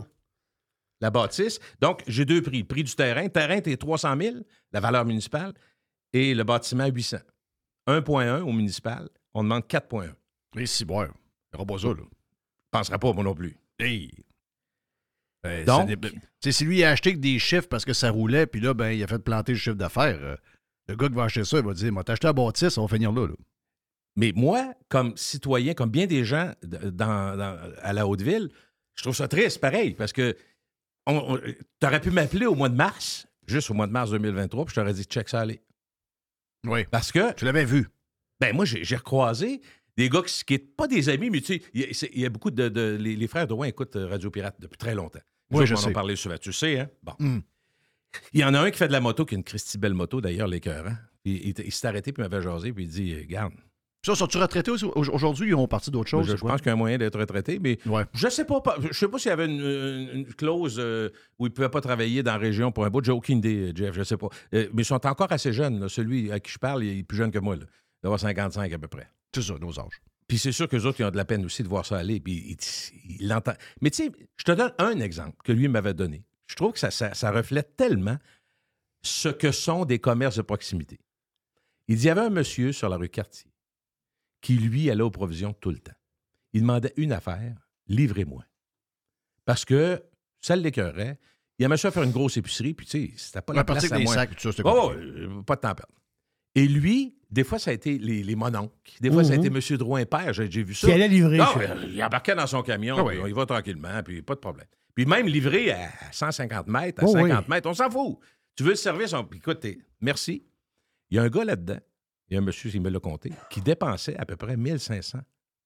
La bâtisse. Donc, j'ai deux prix. Le prix du terrain. Le terrain, c'est 300 000, la valeur municipale, et le bâtiment, 800. 1,1 au municipal. On demande 4,1. Et si, bon, il n'y aura pas ça, là. Je ne penserai pas, moi non plus. Hey. Ben, Donc- c'est des- si lui il a acheté que des chiffres parce que ça roulait, puis là, ben, il a fait planter le chiffre d'affaires, euh, le gars qui va acheter ça, il va dire Moi, t'as acheté la bâtisse, on va finir là. là. Mais moi, comme citoyen, comme bien des gens d- dans, dans- à la Haute-Ville, je trouve ça triste, pareil, parce que tu aurais pu m'appeler au mois de mars, juste au mois de mars 2023, puis je t'aurais dit check ça aller. Oui. Parce que Tu l'avais vu. Ben, moi, j'ai recroisé des gars qui, qui pas des amis, mais tu sais, il y, a- y beaucoup de. de- les, les frères Drouin écoutent euh, Radio Pirate depuis très longtemps. Oui, je on en sais. a parlé souvent. Tu sais, hein? Bon. Hmm. Il y en a un qui fait de la moto, qui a une Christy belle moto, d'ailleurs, l'écœur. Hein? Il, il- il s'est arrêté, puis il m'avait jasé, puis il dit Garde, Ça, sont-tu retraités aujourd'hui? Ils ont parti d'autre chose? je, c'est je pense qu'il y a un moyen d'être retraité, mais Ouais. je sais pas. Je sais pas s'il y avait une, clause euh, où il ne pouvait pas travailler dans la région pour un bout. J'ai aucune idée, Jeff, je sais pas. Euh, mais ils sont encore assez jeunes. là. Celui à qui je parle, il est plus jeune que moi. Là. Il doit avoir 55 à peu près. C'est ça, nos âges. Puis c'est sûr qu'eux autres, ils ont de la peine aussi de voir ça aller. Puis ils il l'entendent. Mais tu sais, je te donne un exemple que lui m'avait donné. Je trouve que ça, ça, ça reflète tellement ce que sont des commerces de proximité. Il dit, il y avait un monsieur sur la rue Cartier qui, lui, allait aux provisions tout le temps. Il demandait une affaire, livrez-moi. Parce que ça l'écœurait. Il aimait ça faire une grosse épicerie, puis tu sais, c'était pas la place à des moins. sacs et tout ça, Oh, euh, pas de temps à perdre. Et lui, des fois, ça a été les, les mononcles. Des fois, ça a Mhm. été M. Drouin père. J'ai vu ça. Qui allait livrer. Ouais, il embarquait dans son camion, Ah oui. y va tranquillement, puis pas de problème. Puis même livré à 150 mètres, à Oh 50 oui. mètres, on s'en fout. Tu veux le service, on... écoute, merci. Il y a un gars là-dedans, il y a un monsieur, il me l'a compté, qui dépensait à peu près 1500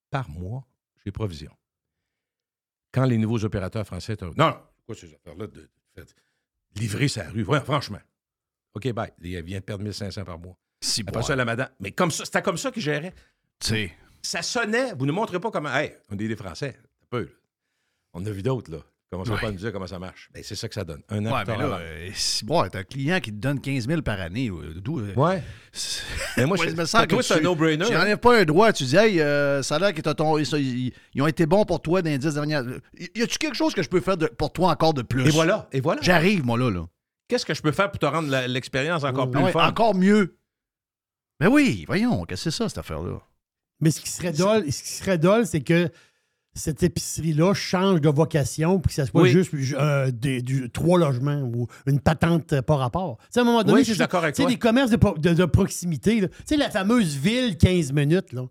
par mois chez Provision. Quand les nouveaux opérateurs français... Non, non, quoi ces affaires-là de, livrer sa rue? Ouais, franchement. OK, bye. Il vient de perdre 1500 par mois. Si, Après bon, ça, la madame... Mais comme ça, c'était comme ça qu'il gérait tu ça sonnait. Vous ne montrez pas comment. Hey, on est des Français. Un peu. là. On a vu d'autres, là. Commencez Ouais. pas à nous dire comment ça marche. Ben, c'est ça que ça donne. Un an Ouais, mais là, euh, si, bon, t'as un client qui te donne 15 000 par année. euh, D'où. euh, Ouais. Mais moi, je, je me sens que c'est un tu- no-brainer. Tu hein? n'enlèves pas un droit, tu dis, hey, euh, ça a l'air qu'ils ils, ils- ils ont été bons pour toi dans les 10 dernières. Y a-tu quelque chose que je peux faire de- pour toi encore de plus? Et voilà. Et voilà. J'arrive, moi, là. là. Qu'est-ce que je peux faire pour te rendre l'expérience encore plus ouais, fun? encore mieux. Mais oui, voyons, qu'est-ce que c'est ça, cette affaire-là? Mais ce qui serait dole, ce qui serait dole, c'est que cette épicerie-là change de vocation pour que ça soit Oui. juste euh, des- du, trois logements ou une patente euh, par rapport. Tu sais, à un moment donné, Oui, je suis d'accord avec Tu sais, toi. des commerces de, pro- de- de proximité. Tu sais, la fameuse ville 15 minutes, là.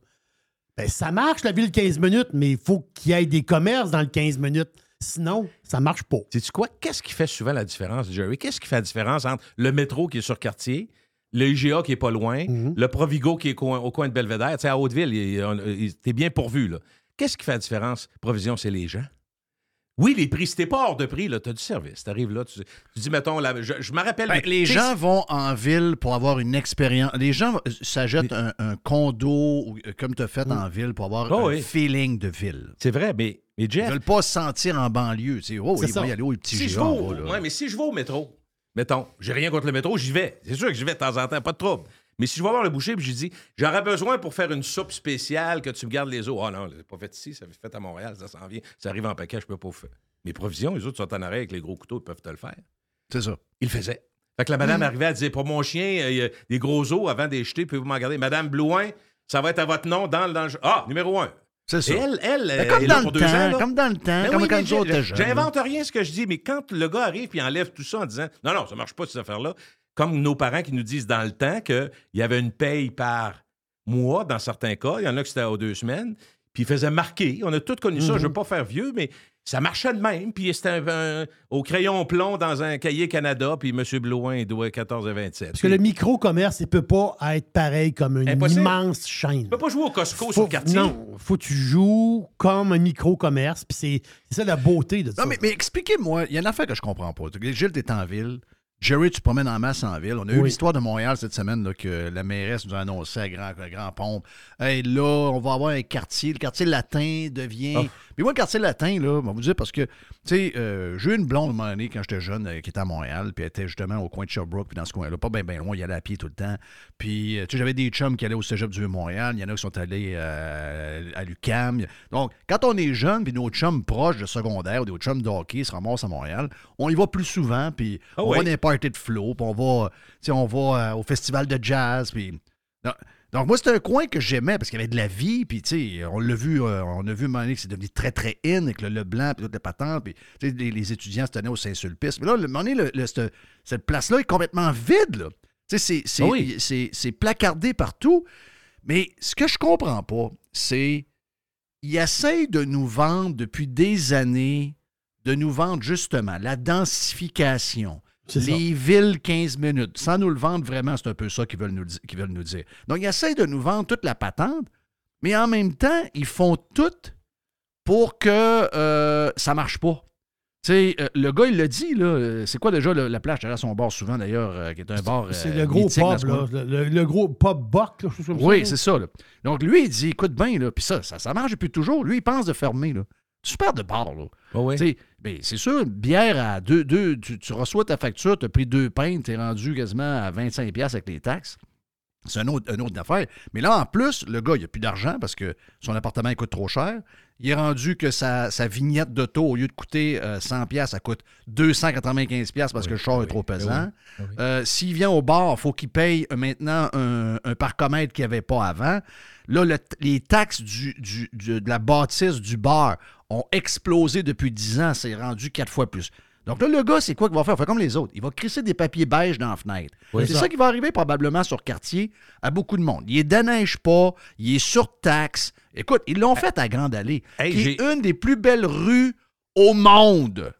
Ben, ça marche, la ville 15 minutes, mais il faut qu'il y ait des commerces dans le 15 minutes. Sinon, ça marche pas. Sais-tu quoi? Qu'est-ce qui fait souvent la différence, Jerry? Qu'est-ce qui fait la différence entre le métro qui est sur quartier, le IGA qui est pas loin, Mhm. le Provigo qui est au coin de Belvedere? Tu sais, à Hauteville, t'es bien pourvu, là. Qu'est-ce qui fait la différence? Provision, c'est les gens? Oui, les prix, si t'es pas hors de prix, là, t'as du service. T'arrives là, tu, tu dis, mettons, là, je, je me rappelle... Ben, les tu gens vont en ville pour avoir une expérience. Les gens euh, s'achètent un, un condo, euh, comme tu as fait en ville, pour avoir Oh un oui. feeling de ville. C'est vrai, mais, mais Ils Jeff, veulent pas se sentir en banlieue. Tu sais, oh, ils vont y aller au petit si je, vais ouais, mais si je vais au métro, mettons, j'ai rien contre le métro, j'y vais. C'est sûr que j'y vais de temps en temps, pas de trouble. Mais si je vais voir le boucher puis je dis, j'aurais besoin pour faire une soupe spéciale que tu me gardes les os. Ah non, c'est pas fait ici, ça fait à Montréal, ça s'en vient. Ça arrive en paquet, je peux pas faire. Mes provisions, les autres sont en arrêt avec les gros couteaux, ils peuvent te le faire. C'est ça. Il le faisait. Fait que la madame arrivait, elle disait, pour mon chien, euh, il y a des gros os avant de les jeter, pouvez-vous m'en garder? Madame Blouin, ça va être à votre nom dans le... Dans le... Ah, numéro un. C'est ça. Et elle, elle, Ben, elle comme, est là dans pour le deux ans, temps, là. comme dans le temps, Ben comme oui, quand nous autres. J'invente rien ce que je dis, mais quand le gars arrive puis enlève tout ça en disant non, non, ça marche pas cette affaire-là, comme nos parents qui nous disent dans le temps qu'il y avait une paye par mois dans certains cas, il y en a qui c'était aux deux semaines, puis ils faisaient marquer. On a tous connu ça, je veux pas faire vieux, mais ça marchait de même, puis c'était un- un- au crayon plomb dans un cahier Canada, puis M. Blouin, il doit 14 et 27. Parce que le micro-commerce, il peut pas être pareil comme une Impossible. immense chaîne. Tu peux pas jouer au Costco Faut- sur le quartier. Non, faut que tu joues comme un micro-commerce. Puis c'est c'est ça la beauté de ça. Non, mais, mais expliquez-moi, il y a une affaire que je comprends pas. Gilles, t'es en ville. Jerry, tu promènes en masse en ville. On a eu l'histoire de Montréal cette semaine là, que la mairesse nous a annoncé à grand, à grand pompe. Hey, là, on va avoir un quartier. Le quartier latin devient. Ah. Puis moi, le quartier latin, là, on va vous dire parce que, tu sais, euh, j'ai eu une blonde à un moment donné quand j'étais jeune euh, qui était à Montréal, puis elle était justement au coin de Sherbrooke, puis dans ce coin-là, pas bien ben loin, il allait à pied tout le temps. Puis, euh, tu sais, j'avais des chums qui allaient au cégep du Vieux-Montréal, il y en a qui sont allés à l'UCAM. Donc, quand on est jeune, puis nos chums proches de secondaire ou des chums de hockey se ramassent à Montréal, on y va plus souvent, puis Ah on oui? va dans les parties de flow, puis on va, tu sais, on va au festival de jazz, puis... Donc, donc, moi, c'était un coin que j'aimais parce qu'il y avait de la vie, puis tu sais, on l'a vu, euh, on a vu un moment donné que c'est devenu très, très in avec le Leblanc, puis toutes les patentes, puis tu sais, les, les étudiants se tenaient au Saint-Sulpice. Mais là, le moment donné, le- le- cette, cette place-là est complètement vide, là. Tu sais, c'est- c'est Ah oui. c'est- c'est placardé partout. Mais ce que je comprends pas, c'est ils essayent de nous vendre depuis des années, de nous vendre justement la densification, Ça. les villes 15 minutes. Sans nous le vendre vraiment, c'est un peu ça qu'ils veulent, nous, veulent dire. Donc, ils essayent de nous vendre toute la patente, mais en même temps, ils font tout pour que euh, ça marche pas. Tu sais, euh, le gars, il l'a dit, là. euh, C'est quoi déjà le- la plage? À son bar souvent, d'ailleurs, euh, qui est un bar. C'est le gros pub, là. Le, le- le gros pub boc, là, Oui, c'est ça. Là. Donc, lui, il dit écoute bien, là, puis ça, ça, ça marche depuis toujours. Lui, il pense de fermer. Là. Super de bar, là. Ah oui. Tu ben, c'est sûr, une bière à deux, deux tu, tu reçois ta facture, tu as pris deux pintes, tu es rendu quasiment à 25$ piastres avec les taxes. C'est un autre, une autre affaire. Mais là, en plus, le gars, il n'a plus d'argent parce que son appartement il coûte trop cher. Il est rendu que sa, sa vignette d'auto, au lieu de coûter euh, 100$, piastres, ça coûte 295$ piastres parce que le char est trop pesant. Euh, S'il vient au bar, il faut qu'il paye euh, maintenant un, un parcomètre qu'il n'y avait pas avant. Là, le- les taxes du, du- du- de la bâtisse du bar ont explosé depuis 10 ans. C'est rendu quatre fois plus. Donc là, le gars, c'est quoi qu'il va faire? Il va faire comme les autres. Il va crisser des papiers beige dans la fenêtre. Oui, c'est ça. ça. qui va arriver probablement sur quartier à beaucoup de monde. Il est déneige pas, il est surtaxe. Écoute, ils l'ont fait à Grande Allée, Hey, qui est une des plus belles rues au monde.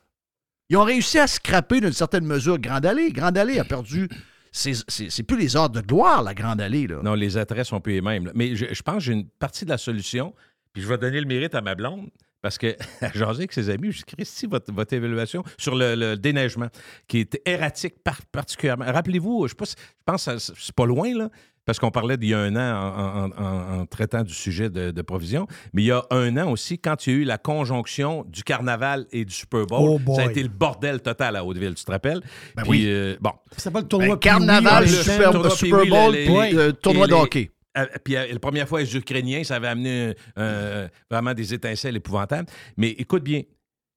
Ils ont réussi à scraper d'une certaine mesure Grande Allée. Grande Allée a perdu. C'est plus les heures de gloire, la Grande Allée. Là. Non, les attraits sont plus les mêmes. là. Mais je, je pense que j'ai une partie de la solution, puis je vais donner le mérite à ma blonde, parce que jaser avec ses amis, je dis Christy, votre, votre évaluation sur le, le déneigement, qui est erratique par- particulièrement. Rappelez-vous, je, sais pas si- je pense que c'est pas loin, là. Parce qu'on parlait d'il y a un an en, en- en- en traitant du sujet de, de provision. Mais il y a un an aussi, quand il y a eu la conjonction du carnaval et du Super Bowl, Oh ça a été le bordel total à Hauteville, tu te rappelles? Ben Puis, oui. euh, bon, Ça s'appelle le Ben, tournoi carnaval, Pee-wee, le Super, tournoi Bowl, les- euh, tournoi de hockey. Euh, puis euh, la première fois, les Ukrainiens, ça avait amené euh, vraiment des étincelles épouvantables. Mais écoute bien,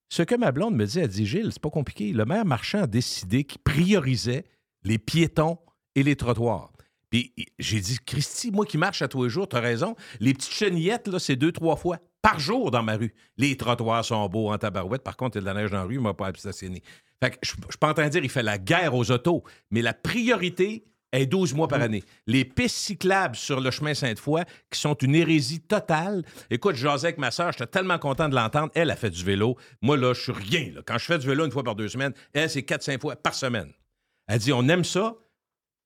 ce que ma blonde me dit, elle dit Gilles, c'est pas compliqué. Le maire marchand a décidé qu'il priorisait les piétons et les trottoirs. Puis j'ai dit, Christy, moi qui marche à tous les jours, t'as raison. Les petites chenillettes, là, c'est deux, trois fois par jour dans ma rue. Les trottoirs sont beaux en tabarouette. Par contre, il y a de la neige dans la rue, il m'a pas stationné. Fait que je je suis pas en train de dire qu'il fait la guerre aux autos, mais la priorité est 12 mois par année. Les pistes cyclables sur le chemin Sainte-Foy, qui sont une hérésie totale. Écoute, jasais avec ma soeur, j'étais tellement content de l'entendre. Elle a fait du vélo. Moi, là, je suis rien. là. Quand je fais du vélo une fois par deux semaines, elle, c'est 4-5 fois par semaine. Elle dit, on aime ça,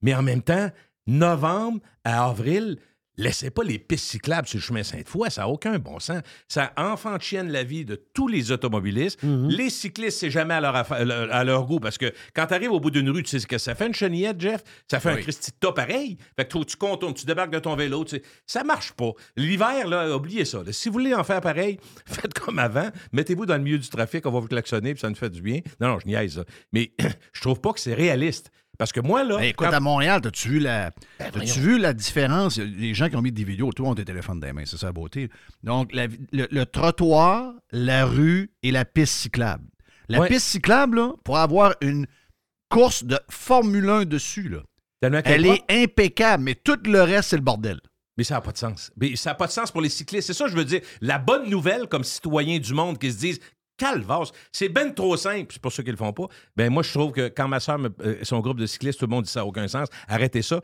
mais en même temps, novembre à avril, laissez pas les pistes cyclables sur le chemin Sainte-Foy, ça n'a aucun bon sens. Ça enfantienne la vie de tous les automobilistes. Les cyclistes, c'est jamais à leur, affa- à leur goût parce que quand tu arrives au bout d'une rue, tu sais ce que ça fait une chenillette, Jeff? Ça fait un. Christy tas pareil. Fait que tu contournes, tu débarques de ton vélo, tu sais. Ça marche pas. L'hiver, là, oubliez ça. là. Si vous voulez en faire pareil, faites comme avant. Mettez-vous dans le milieu du trafic, on va vous klaxonner, puis ça nous fait du bien. Non, non, je niaise, ça. Mais je trouve pas que c'est réaliste. Parce que moi, là. Ben, écoute, quand- à Montréal, as-tu vu la, Ben, as-tu vu la différence? Les gens qui ont mis des vidéos, monde a des téléphones dans les mains, c'est ça la beauté. Donc, la- le, le trottoir, la rue et la piste cyclable. La Ouais. piste cyclable, là, pour avoir une course de Formule 1 dessus, là, elle est impeccable, mais tout le reste, c'est le bordel. Mais ça n'a pas de sens. Mais ça n'a pas de sens pour les cyclistes. C'est ça que je veux dire. La bonne nouvelle, comme citoyens du monde, qui se disent Calvas, c'est ben trop simple. C'est pour ceux qui le font pas. Ben moi, je trouve que quand ma soeur, son groupe de cyclistes, tout le monde dit ça n'a aucun sens. Arrêtez ça.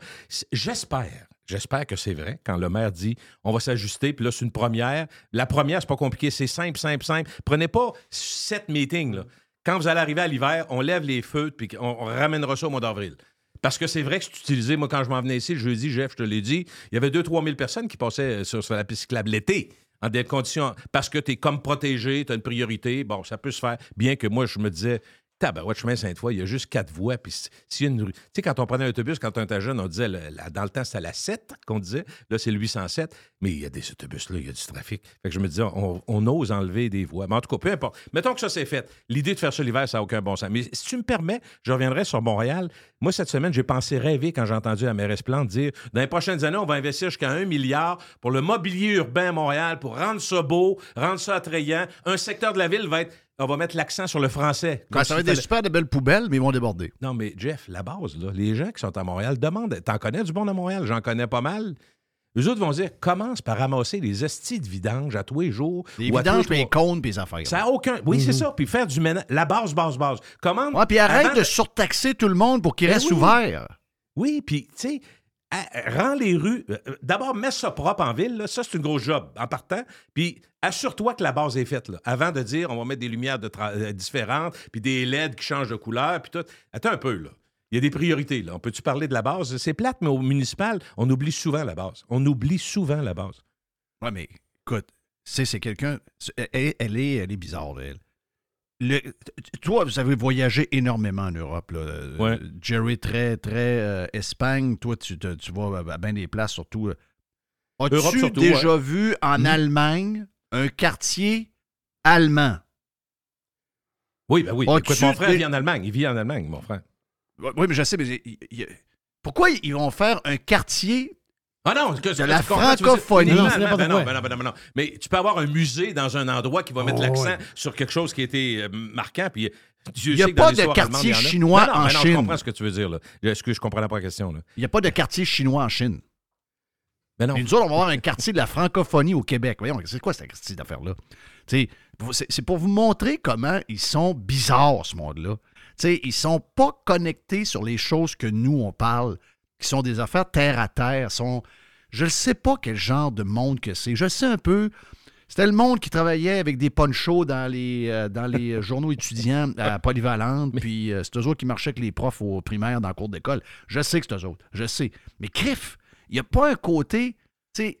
J'espère. J'espère que c'est vrai quand le maire dit on va s'ajuster, puis là, c'est une première. La première, c'est pas compliqué, c'est simple, simple, simple. Prenez pas sept meetings. Là. Quand vous allez arriver à l'hiver, on lève les feux, puis on, ramènera ça au mois d'avril. Parce que c'est vrai que c'est utilisé. Moi, quand je m'en venais ici le jeudi, Jeff, je te l'ai dit, il y avait 2-3 000 personnes qui passaient sur, sur la piste cyclable l'été. En des conditions. Parce que tu es comme protégé, tu as une priorité. Bon, ça peut se faire. Bien que moi, je me disais, tabarouette, chemin Sainte-Foy, il y a juste quatre voies. Puis si- une. Tu sais, quand on prenait un autobus, quand on était jeune, on disait, dans le temps, c'était la 7 qu'on disait. Là, c'est le 807. Mais il y a des autobus, là, il y a du trafic. Fait que je me disais, on, on ose enlever des voies. Mais en tout cas, peu importe. Mettons que ça, c'est fait. L'idée de faire ça l'hiver, ça n'a aucun bon sens. Mais si tu me permets, je reviendrai sur Montréal. Moi, cette semaine, j'ai pensé rêver quand j'ai entendu la mairesse Plante dire dans les prochaines années, on va investir jusqu'à un milliard pour le mobilier urbain à Montréal, pour rendre ça beau, rendre ça attrayant. Un secteur de la ville va être. On va mettre l'accent sur le français. Ben, ça va être des super de belles poubelles, mais ils vont déborder. non, mais Jeff, la base, là, les gens qui sont à Montréal demandent. T'en connais du bon à Montréal? J'en connais pas mal. Eux autres vont dire commence par ramasser les estis de vidange à tous les jours. Les ou vidanges, puis les cônes, puis les affaires. Ça n'a aucun. Oui, c'est ça. Puis faire du ménage. La base, base, base. Comment. Ouais, puis arrête de surtaxer tout le monde pour qu'il Ben reste oui. ouvert. Oui, puis, tu sais, rends les rues. euh, euh, D'abord, mets ça propre en ville. Ça, c'est une grosse job en partant. Puis, assure-toi que la base est faite. avant de dire on va mettre des lumières euh, différentes, puis des LED qui changent de couleur, puis tout. Attends un peu, là. Il y a des priorités, là. On peut-tu parler de la base? C'est plate, mais au municipal, on oublie souvent la base. On oublie souvent la base. Ouais, mais écoute, c'est quelqu'un. Elle, est, elle est bizarre, elle. Le- toi, vous avez voyagé énormément en Europe. Là. Ouais. Jerry, très, très euh, Espagne. Toi, tu, te- tu vas à bien des places, surtout. euh. As-tu déjà vu en Mhm. Allemagne un quartier allemand? Oui, ben oui. Écoute, mon frère vit en Allemagne. Il vit en Allemagne, mon frère. Oui, mais je sais, mais il- il- pourquoi ils vont faire un quartier Ah non, que, De la comprends, francophonie. Non, Ben non, ben non, ben non, ben non. Mais tu peux avoir un musée dans un endroit qui va mettre Oh, l'accent ouais. sur quelque chose qui a été euh, marquant. Puis, Dieu Il y a pas de quartier allemande, en chinois non, en non, Chine. Je comprends ce que tu veux dire. Là. Est-ce que je comprenais pas la question? Là? Il n'y a pas de quartier chinois en Chine. Ben non. Et nous autres, on va avoir un quartier de la francophonie au Québec. Voyons, c'est quoi cette vous- C'est pour vous montrer comment ils sont bizarres, ce monde-là. Tu sais, Ils sont pas connectés sur les choses que nous, on parle, qui sont des affaires terre à terre. Sont... Je ne sais pas quel genre de monde que c'est. Je sais un peu. C'était le monde qui travaillait avec des ponchos dans les, euh, dans les euh, journaux étudiants à Polyvalente, puis euh, c'est eux autres qui marchaient avec les profs au primaire dans le cours d'école. Je sais que c'est eux autres, je sais. Mais crif, il n'y a pas un côté, tu sais,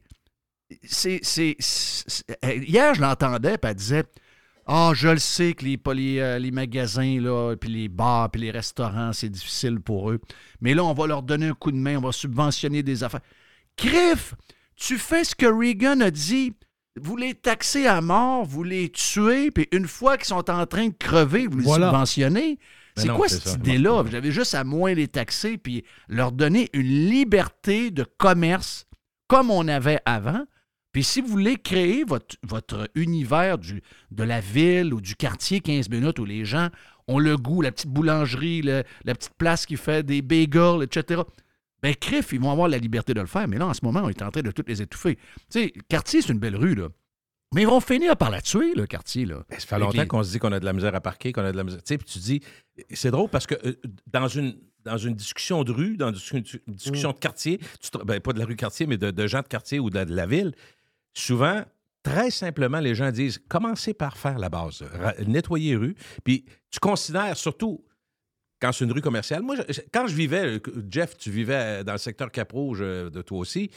c'est, c'est, c'est- euh, Hier, je l'entendais, puis elle disait Ah, je le sais que les, les, euh, les magasins, là, puis les bars, puis les restaurants, c'est difficile pour eux. Mais là, on va leur donner un coup de main, on va subventionner des affaires. Crif, tu fais ce que Reagan a dit. Vous les taxez à mort, vous les tuez, puis une fois qu'ils sont en train de crever, vous les Voilà. subventionnez. Ben C'est quoi cette idée-là? J'avais juste à moins les taxer, puis leur donner une liberté de commerce comme on avait avant. Puis si vous voulez créer votre, votre univers du, de la ville ou du quartier 15 minutes où les gens ont le goût, la petite boulangerie, le- la petite place qui fait des bagels, etc., ben crif, ils vont avoir la liberté de le faire. Mais là, en ce moment, on est en train de toutes les étouffer. Tu sais, le quartier, c'est une belle rue, là. Mais ils vont finir par la tuer, le quartier, là. Ben, ça fait Avec longtemps les- qu'on se dit qu'on a de la misère à parquer, qu'on a de la misère. Tu sais, puis tu dis, c'est drôle parce que euh, dans une dans une discussion de rue, dans une, discussion de quartier, tu te- ben, pas de la rue quartier, mais de, de gens de quartier ou de, de la ville, souvent, très simplement, les gens disent commencez par faire la base, nettoyer rues. Puis tu considères surtout quand c'est une rue commerciale. Moi, je- quand je vivais, euh, Jeff, tu vivais dans le secteur Cap-Rouge euh, de toi aussi.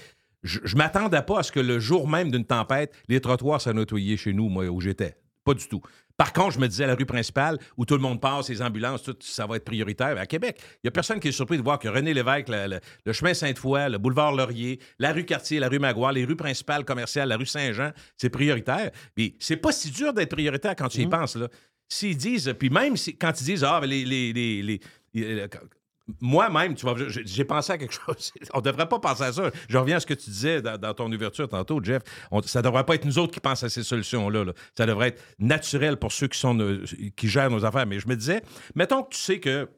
Je, je m'attendais pas à ce que le jour même d'une tempête, les trottoirs soient nettoyés chez nous, moi, où j'étais. Pas du tout. Par contre, je me disais, la rue principale, où tout le monde passe, les ambulances, tout, ça va être prioritaire. À Québec, il n'y a personne qui est surpris de voir que René Lévesque, le, chemin Sainte-Foy, le boulevard Laurier, la rue Cartier, la rue Maguire, les rues principales commerciales, la rue Saint-Jean, c'est prioritaire. Puis c'est pas si dur d'être prioritaire quand tu y penses, là. S'ils disent, puis même si, quand ils disent, ah, les. les, les, les- les- moi-même, tu vois, j'ai- pensé à quelque chose. On ne devrait pas penser à ça. Je reviens à ce que tu disais dans, ton ouverture tantôt, Jeff. Ça ne devrait pas être nous autres qui pensent à ces solutions-là. là. Ça devrait être naturel pour ceux qui, sont qui gèrent nos affaires. Mais je me disais, mettons que tu sais que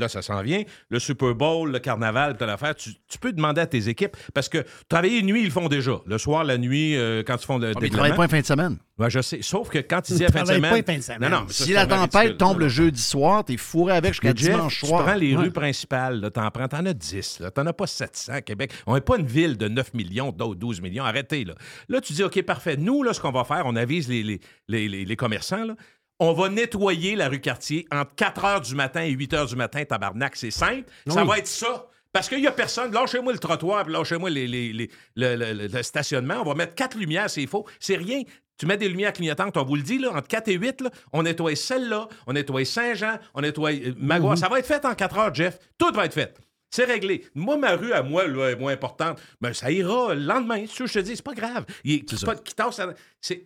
là, ça s'en vient, le Super Bowl, le carnaval, telle affaire, tu, tu peux demander à tes équipes, parce que travailler de nuit, ils le font déjà. Le soir, la nuit, euh, quand ils font le mais ils ne travaillent pas en fin de semaine. Ouais, je sais. Sauf que quand ils disent fin de semaine. pas fins de semaine. Non, non, ça, Si la tempête ridicule. tombe Non, le jeudi soir, t'es fourré avec jusqu'à dimanche tu soir. prends les Ouais. rues principales, t'en prends, t'en as 10, là. T'en as pas 700 à Québec. On n'est pas une ville de 9 millions, d'autres 12 millions. Arrêtez, là. Là, tu dis, OK, parfait. Nous, là, ce qu'on va faire, on avise les, les, les, les- les commerçants, là. On va nettoyer la rue Cartier entre 4 h du matin et 8 h du matin, tabarnak. C'est simple. Ça va être ça. Parce qu'il n'y a personne. Lâchez-moi le trottoir, lâchez-moi les, les- les- le, le- le- le stationnement. On va mettre quatre lumières, c'est faux. C'est rien. Tu mets des lumières clignotantes, on vous le dit, là, entre 4 et 8, là, on nettoie celle-là, on nettoie Saint-Jean, on nettoie euh, Magua. Ça va être fait en 4 heures, Jeff. Tout va être fait. C'est réglé. Moi, ma rue à moi, là, est moins importante. Ben, ça ira le lendemain. C'est sûr, je te dis, c'est pas grave. Il C'est pas,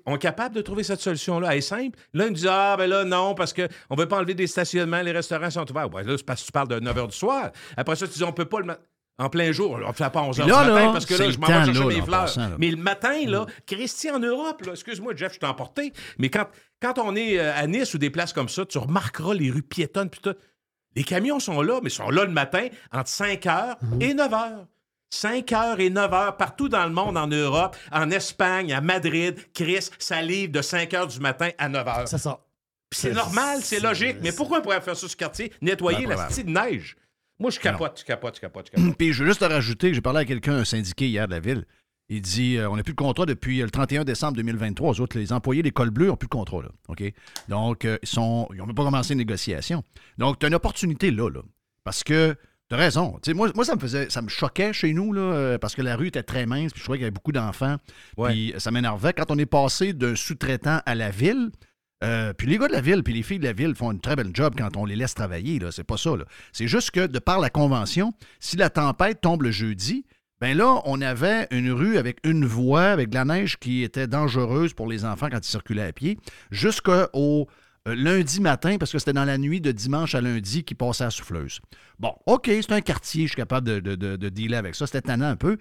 on est capable de trouver cette solution-là. Elle est simple. Là, ils nous disent Ah, ben là, non, parce qu'on ne veut pas enlever des stationnements, les restaurants sont ouverts. Ouais, là, c'est parce que tu parles de 9 h du soir. Après ça, tu dis On peut pas le. En plein jour, on ne fait pas 11 h du matin là, parce que là, je m'en vais chercher mes fleurs. passant. Mais le matin, là, Christy, en Europe, excuse-moi, Jeff, je t'ai emporté, mais quand, quand on est euh, à Nice ou des places comme ça, tu remarqueras les rues piétonnes. Les camions sont là, mais ils sont là le matin entre 5 h et 9 h. 5 h et 9 h partout dans le monde, en Europe, en Espagne, à Madrid, Chris, ça livre de 5 h du matin à 9 h. C'est ça. Puis c'est normal, c'est logique. Mais pourquoi on pourrait faire ça sur ce quartier? Nettoyer Ben, la petite neige. Moi, je capote, je capote, je capote, je capote. Puis je veux juste te rajouter que j'ai parlé à quelqu'un, un syndiqué hier de la ville. Il dit euh, on n'a plus de contrat depuis euh, le 31 décembre 2023. Eux autres, les employés des cols bleus n'ont plus de contrat. Là? Donc, euh, ils sont, ils n'ont même pas commencé les négociations. Donc, tu as une opportunité là, là. Parce que tu as raison. Moi, moi, ça me faisait. ça me choquait chez nous, là, parce que la rue était très mince, puis je trouvais qu'il y avait beaucoup d'enfants. Ouais. Puis ça m'énervait. Quand on est passé d'un sous-traitant à la ville, euh, puis les gars de la ville, puis les filles de la ville font une très belle job quand on les laisse travailler. Là. C'est pas ça. Là. C'est juste que, de par la convention, si la tempête tombe le jeudi, ben là, on avait une rue avec une voie, avec de la neige qui était dangereuse pour les enfants quand ils circulaient à pied, jusqu'au euh, lundi matin, parce que c'était dans la nuit de dimanche à lundi qui passait à souffleuse. Bon, OK, c'est un quartier, je suis capable de, de, de- de dealer avec ça. C'était tannant un peu.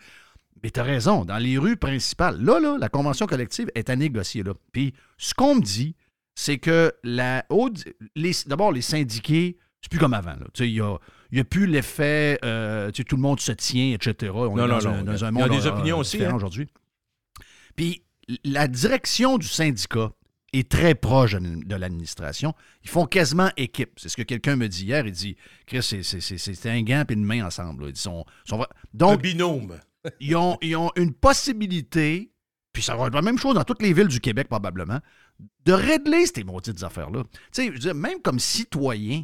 Mais tu raison, dans les rues principales, là, là, la convention collective est à négocier. Là. Puis ce qu'on me dit, c'est que la haute. D'abord, les syndiqués, c'est plus comme avant. là. Tu sais, Il n'y a, y a plus l'effet euh, tu sais, tout le monde se tient, etc. On Non, est dans, non. un, dans un Il y a monde des opinions aussi, différent hein. aujourd'hui. Puis la direction du syndicat est très proche de l'administration. Ils font quasiment équipe. C'est ce que quelqu'un me dit hier. Il dit Chris, c'est- un gant et une main ensemble. Ils sont, Un binôme. ils ont, ils ont une possibilité, puis ça va être la même chose dans toutes les villes du Québec probablement, de régler ces maudites affaires-là. Tu sais, je veux dire, même comme citoyen,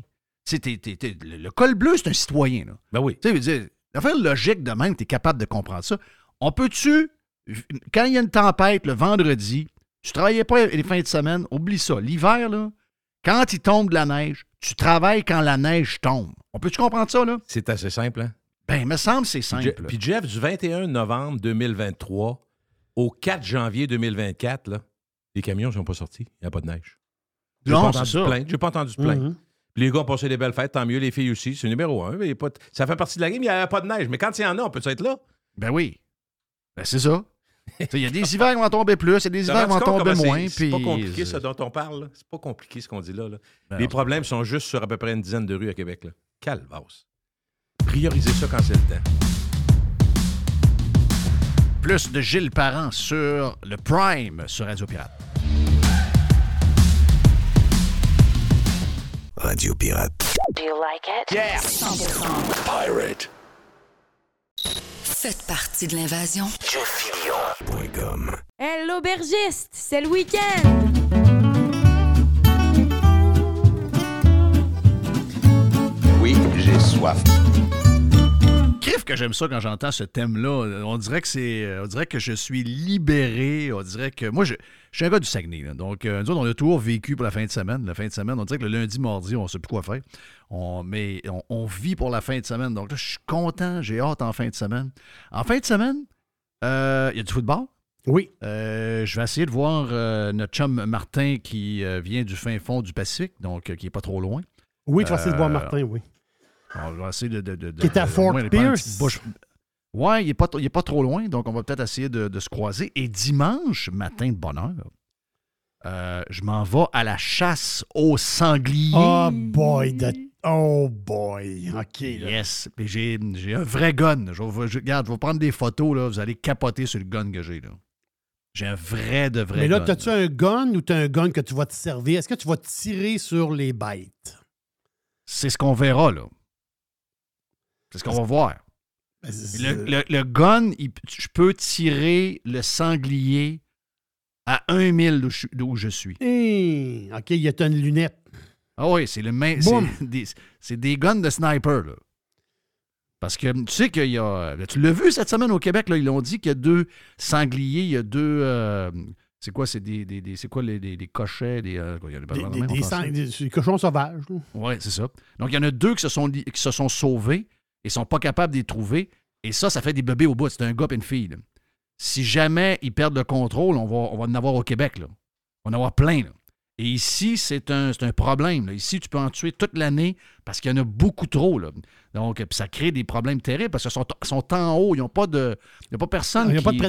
t'es- t'es- t'es- le col bleu, c'est un citoyen. Là. Ben oui. Tu sais, l'affaire logique de même, tu es capable de comprendre ça. On peut-tu, quand il y a une tempête le vendredi, tu travaillais pas les fins de semaine, oublie ça. L'hiver, là, quand il tombe de la neige, tu travailles quand la neige tombe. On peut-tu comprendre ça, là? C'est assez simple, hein? Ben, il me semble que c'est simple. Je- Puis Jeff, du 21 novembre 2023 au 4 janvier 2024, là, les camions ne sont pas sortis. Il n'y a pas de neige. J'ai Non, pas c'est ça. plainte. J'ai pas entendu de plainte. Mhm. Puis les gars ont passé des belles fêtes, tant mieux, les filles aussi. C'est numéro un. mais pas Ça fait partie de la game, il n'y a pas de neige. Mais quand il y en a, on peut être là. Ben oui. Ben c'est ça. Il y a des hivers qui vont tomber plus, il y a des hivers qui vont tomber moins. C'est c'est pas compliqué, ça dont on parle. C'est pas compliqué, ce qu'on dit là. là. Ben les problèmes sont juste sur à peu près une dizaine de rues à Québec. Là. Calvasse. Priorisez ça quand c'est le temps. Plus de Gilles Parent sur le Prime sur Radio Pirate. Radio Pirate. Do you like it? Yeah! 100% Pirate. Faites partie de l'invasion. JeffDillon.com. Hey, l'aubergiste, c'est le week-end! Oui, j'ai soif. Crif que j'aime ça quand j'entends ce thème-là. On dirait que c'est. On dirait que je suis libéré. On dirait que. Moi, je, je suis un gars du Saguenay. là. Donc, euh, nous autres, on a toujours vécu pour la fin de semaine. La fin de semaine, on dirait que le lundi, mardi, on ne sait plus quoi faire. On, mais on, on vit pour la fin de semaine. Donc là, je suis content. J'ai hâte en fin de semaine. En fin de semaine, euh, il y a du football? Oui. Euh, je vais essayer de voir euh, notre chum Martin qui euh, vient du fin fond du Pacifique, donc euh, qui n'est pas trop loin. Oui, tu vas essayer de voir Euh, Martin, oui. On va essayer de. de, de- de- Qui est à Fort Pierce. Ouais, il n'est pas, il est pas trop loin, donc on va peut-être essayer de, de se croiser. Et dimanche matin de bonne heure, euh, je m'en vais à la chasse aux sangliers. Oh boy, oh boy. OK. là. Yes. J'ai, un vrai gun. Je, vais- je- regarde, je vais prendre des photos, là, vous allez capoter sur le gun que j'ai. Là. J'ai un vrai de vrai Mais là, as-tu un gun ou t'as un gun que tu vas te servir? Est-ce que tu vas tirer sur les bêtes? C'est ce qu'on verra, là. C'est ce qu'on va voir. Le, le- le gun, il- je peux tirer le sanglier à un mille d'où je, suis. Hey, OK, il y a une lunette. Ah oui, c'est le même. C'est des, c'est des guns de sniper, là. Parce que tu sais qu'il y a. Tu l'as vu cette semaine au Québec, là, ils l'ont dit qu'il y a deux sangliers, il y a deux. euh, c'est quoi, c'est des, des- des- c'est quoi les, des- des cochets, des. euh, il y a des- Des, sang- cochons sauvages. Oui, c'est ça. Donc, il y en a deux qui se sont, li- qui se sont sauvés et sont pas capables de les trouver. Et ça, ça fait des bébés au bout. C'est un gars et une fille. là. Si jamais ils perdent le contrôle, on va, on va en avoir au Québec. Là. On va en avoir plein. là. Et ici, c'est un, un problème. là. Ici, tu peux en tuer toute l'année parce qu'il y en a beaucoup trop. Là. Donc, ça crée des problèmes terribles parce qu'ils sont, sont en haut. Ils n'ont pas de. Il n'y a pas personne. Il n'y a pas de qui-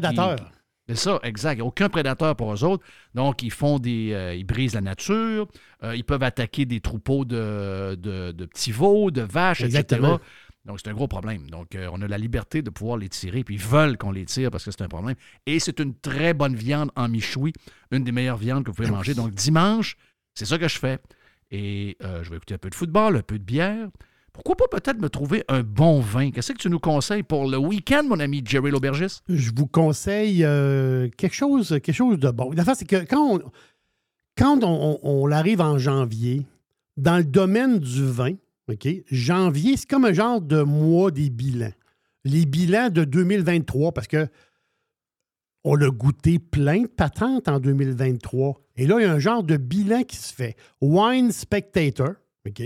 c'est ça, exact. Il n'y a aucun prédateur pour eux autres. Donc, ils font des. euh, ils brisent la nature. Euh, ils peuvent attaquer des troupeaux de, de- de petits veaux, de vaches, Exactement. etc. Donc, c'est un gros problème. Donc, euh, on a la liberté de pouvoir les tirer, puis ils veulent qu'on les tire parce que c'est un problème. Et c'est une très bonne viande en michoui, une des meilleures viandes que vous pouvez manger. Donc, dimanche, c'est ça que je fais. Et euh, je vais écouter un peu de football, un peu de bière. Pourquoi pas peut-être me trouver un bon vin? Qu'est-ce que tu nous conseilles pour le week-end, mon ami Jerry L'Aubergiste? Je vous conseille euh, quelque, chose, quelque chose de bon. La c'est que quand quand on arrive en janvier, dans le domaine du vin, OK, janvier, c'est comme un genre de mois des bilans. Les bilans de 2023, parce que on a goûté plein de patentes en 2023. Et là, il y a un genre de bilan qui se fait. Wine Spectator, OK,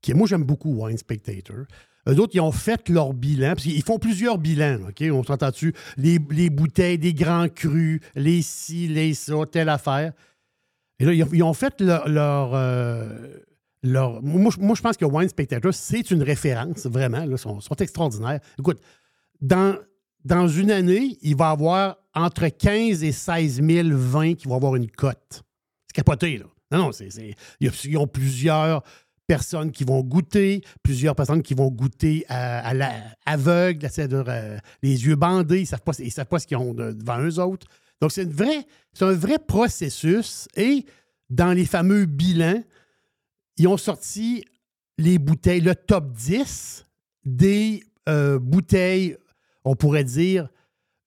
qui, moi, j'aime beaucoup Wine Spectator. Eux autres, ils ont fait leur bilan, parce qu'ils font plusieurs bilans, OK? On s'entend dessus. Les, les bouteilles, des grands crus, les ci, les ça, telle affaire. Et là, ils ont, fait leur. leur, leur- moi, moi, je pense que Wine Spectator, c'est une référence, vraiment. Ils sont, sont extraordinaires. Écoute, dans, dans une année, il va y avoir entre 15 et 16 000 vins qui vont avoir une cote. C'est capoté, là. Non, non, c'est, ils ont plusieurs personnes qui vont goûter, plusieurs personnes qui vont goûter à, la- euh, les yeux bandés, ils ne savent, pas- savent pas ce qu'ils ont de- devant eux autres. Donc, c'est, une c'est un vrai processus. Et dans les fameux bilans, ils ont sorti les bouteilles, le top 10 des euh, bouteilles, on pourrait dire,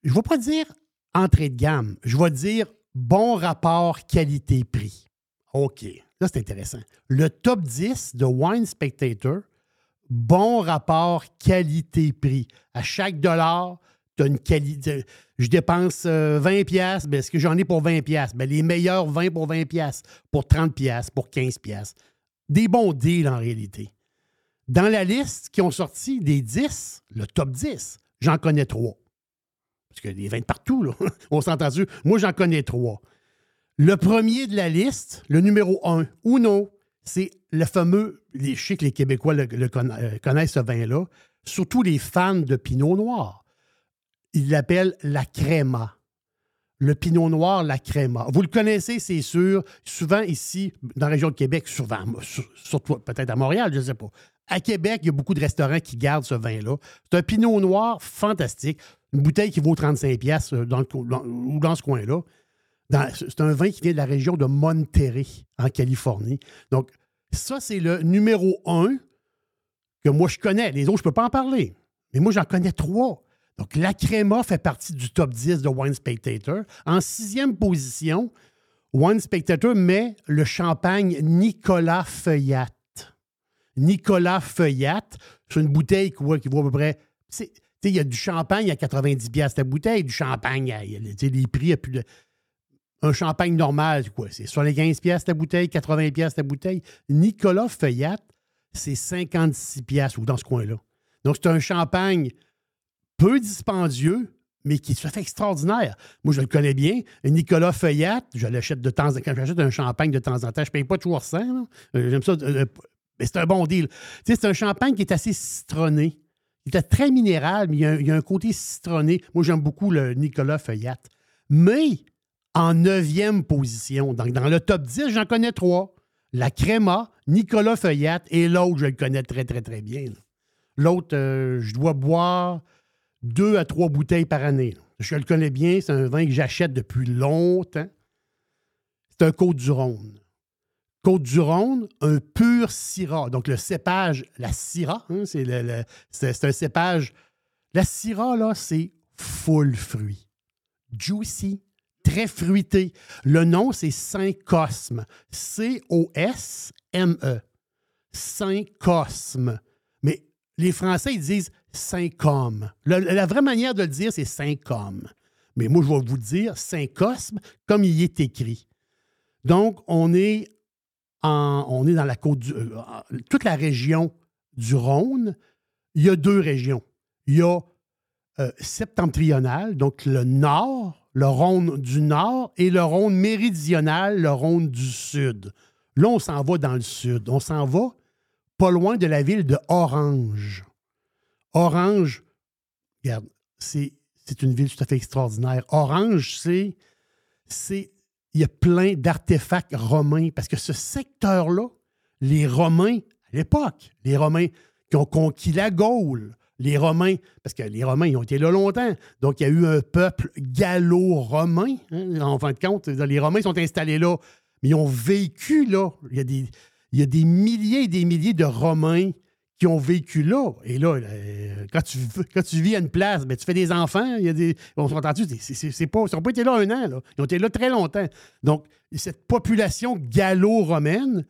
je ne vais pas dire entrée de gamme, je vais dire bon rapport qualité-prix. OK, là c'est intéressant. Le top 10 de Wine Spectator, bon rapport qualité-prix. À chaque dollar, tu as une qualité. Je dépense euh, 20 pièces, ben, est-ce que j'en ai pour 20 pièces ben, Les meilleurs 20 pour 20 pièces, pour 30 pièces, pour 15 pièces. Des bons deals en réalité. Dans la liste qui ont sorti des 10, le top 10, j'en connais trois. Parce qu'il y a des vins de partout, là. On s'entend dessus. Moi, j'en connais trois. Le premier de la liste, le numéro un, Uno, c'est le fameux, je sais que les Québécois le, euh, connaissent ce vin-là, surtout les fans de Pinot Noir. Ils l'appellent la Crema. Le Pinot Noir, la Crema. Vous le connaissez, c'est sûr. Souvent ici, dans la région de Québec, souvent, sur- surtout peut-être à Montréal, je ne sais pas. À Québec, il y a beaucoup de restaurants qui gardent ce vin-là. C'est un Pinot Noir fantastique. Une bouteille qui vaut 35$ piastres, euh, dans dans- ce coin-là. C'est un vin qui vient de la région de Monterrey, en Californie. Donc, ça, c'est le numéro un que moi je connais. Les autres, je ne peux pas en parler. Mais moi, j'en connais trois. Donc, la Crema fait partie du top 10 de Wine Spectator. En sixième position, Wine Spectator met le champagne Nicolas Feuillat. Nicolas Feuillat, c'est une bouteille qui vaut, qui vaut à peu près. Il y a du champagne à 90$ piastres la bouteille, du champagne, à- y a- les prix à plus de. Un champagne normal, c'est quoi? C'est 75$ piastres la bouteille, 80$ piastres la bouteille. Nicolas Feuillat, c'est 56$ piastres, ou dans ce coin-là. Donc, c'est un champagne peu dispendieux, mais qui est tout à fait extraordinaire. Moi, je le connais bien. Nicolas Feuillat, je l'achète de temps en temps. Quand j'achète un champagne de temps en temps, je ne paye pas toujours 100. là. Euh, J'aime ça. euh, mais c'est un bon deal. C'est un champagne qui est assez citronné. Il est très minéral, mais il y, a un, côté citronné. Moi, j'aime beaucoup le Nicolas Feuillat. Mais en neuvième position, donc dans le top 10, j'en connais trois. La Créma, Nicolas Feuillat et l'autre, je le connais très, très, très bien. L'autre, euh, je dois boire deux à trois bouteilles par année. Je le connais bien, c'est un vin que j'achète depuis longtemps. C'est un Côte-du-Rhône. Côte-du-Rhône, un pur Syrah. Donc, le cépage, la Syrah, hein, c'est, le- le- c'est- c'est un cépage. La Syrah, là, c'est full fruit. Juicy, très fruité. Le nom, c'est Saint-Cosme. C-O-S-M-E. Saint-Cosme. Mais les Français, ils disent Saint-Com. Le- La, vraie manière de le dire, c'est Saint-Com. Mais moi, je vais vous dire Saint-Cosme comme il est écrit. Donc, on est, en- on est dans la côte du, euh, toute la région du Rhône. Il y a deux régions. Il y a euh, septentrional, donc le nord, le Rhône du nord, et le Rhône méridional, le Rhône du sud. Là, on s'en va dans le sud. On s'en va pas loin de la ville de Orange. Orange, regarde, c'est, une ville tout à fait extraordinaire. Orange, c'est, il y a plein d'artefacts romains parce que ce secteur-là, les Romains, à l'époque, les Romains qui ont conquis la Gaule, les Romains, parce que les Romains, ils ont été là longtemps. Donc, il y a eu un peuple gallo-romain. hein, en fin de compte, les Romains sont installés là, mais ils ont vécu là. Il y a des milliers et des milliers de Romains qui ont vécu là. Et là, euh, quand, tu, quand tu vis à une place, ben, tu fais des enfants. Y a des, on c'est, pas, ils n'ont pas été là un an. Ils ont été là très longtemps. Donc, cette population gallo-romaine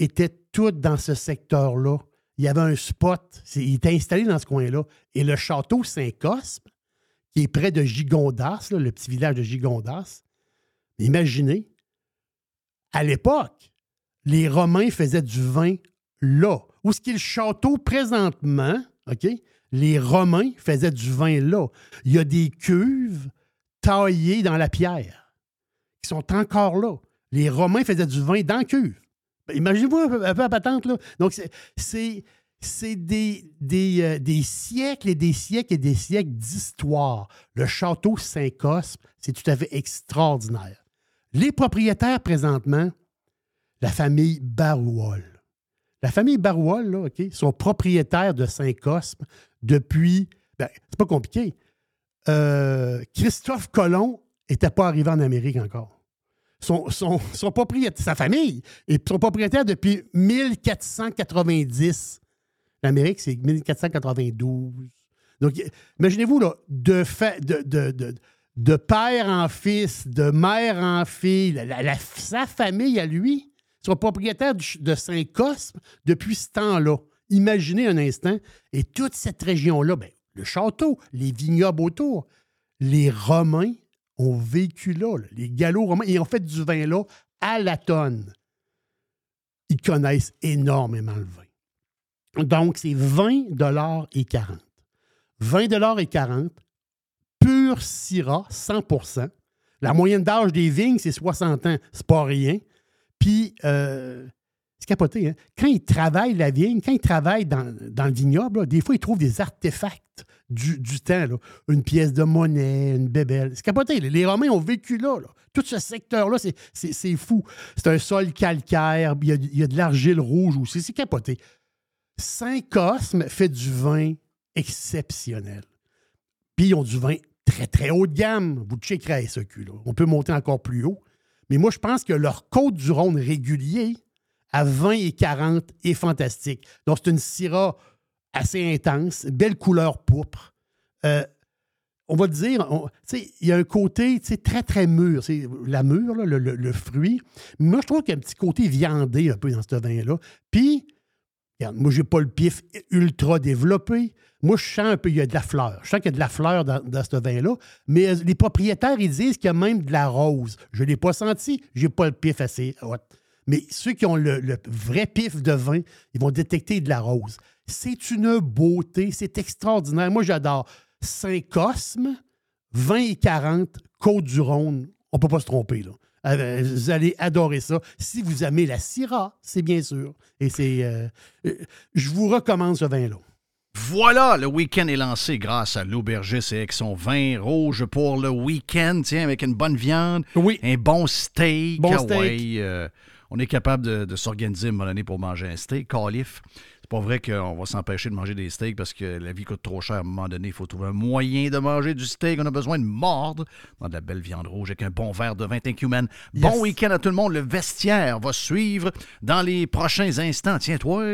était toute dans ce secteur-là. Il y avait un spot. il était installé dans ce coin-là. Et le château Saint-Cosme, qui est près de Gigondas, le petit village de Gigondas, imaginez, à l'époque, les Romains faisaient du vin là. Où ce qui le château présentement, OK? Les Romains faisaient du vin là. Il y a des cuves taillées dans la pierre qui sont encore là. Les Romains faisaient du vin dans la cuve. Ben, Imaginez-vous un peu, un la patente. Donc, c'est- c'est des, euh, des siècles et des siècles et des siècles d'histoire. Le château Saint-Cosme, c'est tout à fait extraordinaire. Les propriétaires, présentement, la famille Barouol. La famille Barouol, là, OK, sont propriétaires de Saint-Cosme depuis. Ben, c'est pas compliqué. Euh, Christophe Colomb n'était pas arrivé en Amérique encore. Son, propriétaire, sa famille, est son propriétaire depuis 1490. L'Amérique, c'est 1492. Donc, imaginez-vous, là, de, de, de, de- de père en fils, de mère en fille, sa famille à lui, sont propriétaires du- de Saint-Cosme depuis ce temps-là. Imaginez un instant. Et toute cette région-là, ben, le château, les vignobles autour, les Romains ont vécu là, les gallo-romains, ils ont fait du vin là à la tonne. Ils connaissent énormément le vin. Donc, c'est 20 et 40. 20 et 40, pur Syrah, 100% La moyenne d'âge des vignes, c'est 60 ans. C'est pas rien. Puis, euh, c'est capoté, hein? Quand ils travaillent la vigne, quand ils travaillent dans, dans le vignoble, des fois, ils trouvent des artefacts du, du temps. Une pièce de monnaie, une bébelle. C'est capoté. Les- Romains ont vécu là. Tout ce secteur-là, c'est- fou. C'est un sol calcaire, il y a, il y a de l'argile rouge aussi. C'est capoté. Saint-Cosme fait du vin exceptionnel. Puis ils ont du vin très, très haut de gamme. Vous checkerez à SEQ. Là. On peut monter encore plus haut. Mais moi, je pense que leur côte du Rhône régulier à 20 et 40 est fantastique. Donc, c'est une Syrah assez intense, belle couleur pourpre. Euh, on va dire, tu sais, il y a un côté très, très mûr. C'est la mûre, le, le- le fruit. Moi, je trouve qu'il y a un petit côté viandé un peu dans ce vin-là. Puis, regarde, moi, j'ai pas le pif ultra développé. Moi, je sens un peu, il y a de la fleur. Je sens qu'il y a de la fleur dans, ce vin-là. Mais euh, les propriétaires, ils disent qu'il y a même de la rose. Je ne l'ai pas senti. J'ai pas le pif assez. Mais ceux qui ont le, le vrai pif de vin, ils vont détecter de la rose. C'est une beauté, c'est extraordinaire. Moi, j'adore Saint-Cosme, 20 et 40, Côte-du-Rhône. On ne peut pas se tromper, là. Euh, Vous allez adorer ça. Si vous aimez la Syrah, c'est bien sûr. Et c'est. euh, euh, je vous recommande ce vin-là. Voilà, le week-end est lancé grâce à l'aubergiste et avec son vin rouge pour le week-end, tiens, avec une bonne viande, Oui. un bon steak. Bon Ah steak. euh, on est capable de, de s'organiser moment donné pour manger un steak. Calif. C'est pas vrai qu'on va s'empêcher de manger des steaks parce que la vie coûte trop cher. À un moment donné, il faut trouver un moyen de manger du steak. On a besoin de mordre dans de la belle viande rouge avec un bon verre de vin. Thank you, man. Bon Yes. week-end à tout le monde. Le vestiaire va suivre dans les prochains instants. Tiens-toi.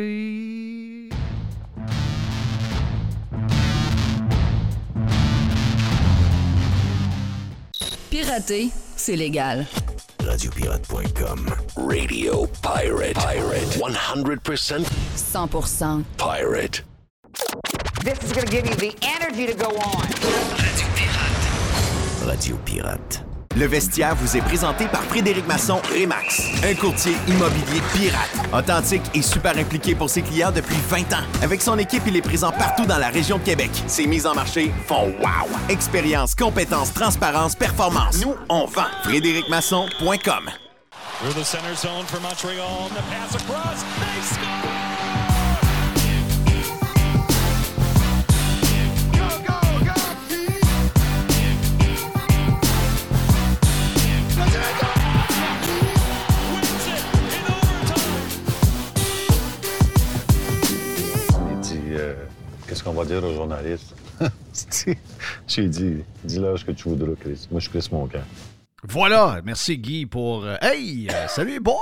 Pirater, c'est légal. Radiopirate.com. Radio Pirate. Pirate. 100% 100% pirate. This is going to give you the energy to go on. Radio Pirate. Le vestiaire vous est présenté par Frédéric Masson Remax, un courtier immobilier pirate, authentique et super impliqué pour ses clients depuis 20 ans. Avec son équipe, il est présent partout dans la région de Québec. Ses mises en marché font wow. Expérience, compétence, transparence, performance. Nous, on vend. FrédéricMasson.com. Through the Qu'est-ce qu'on va dire aux journalistes? J'ai dit Dis-leur ce que tu voudras, Chris. Moi, je Chris mon camp. Voilà, merci Guy pour. euh, hey, euh, salut boys,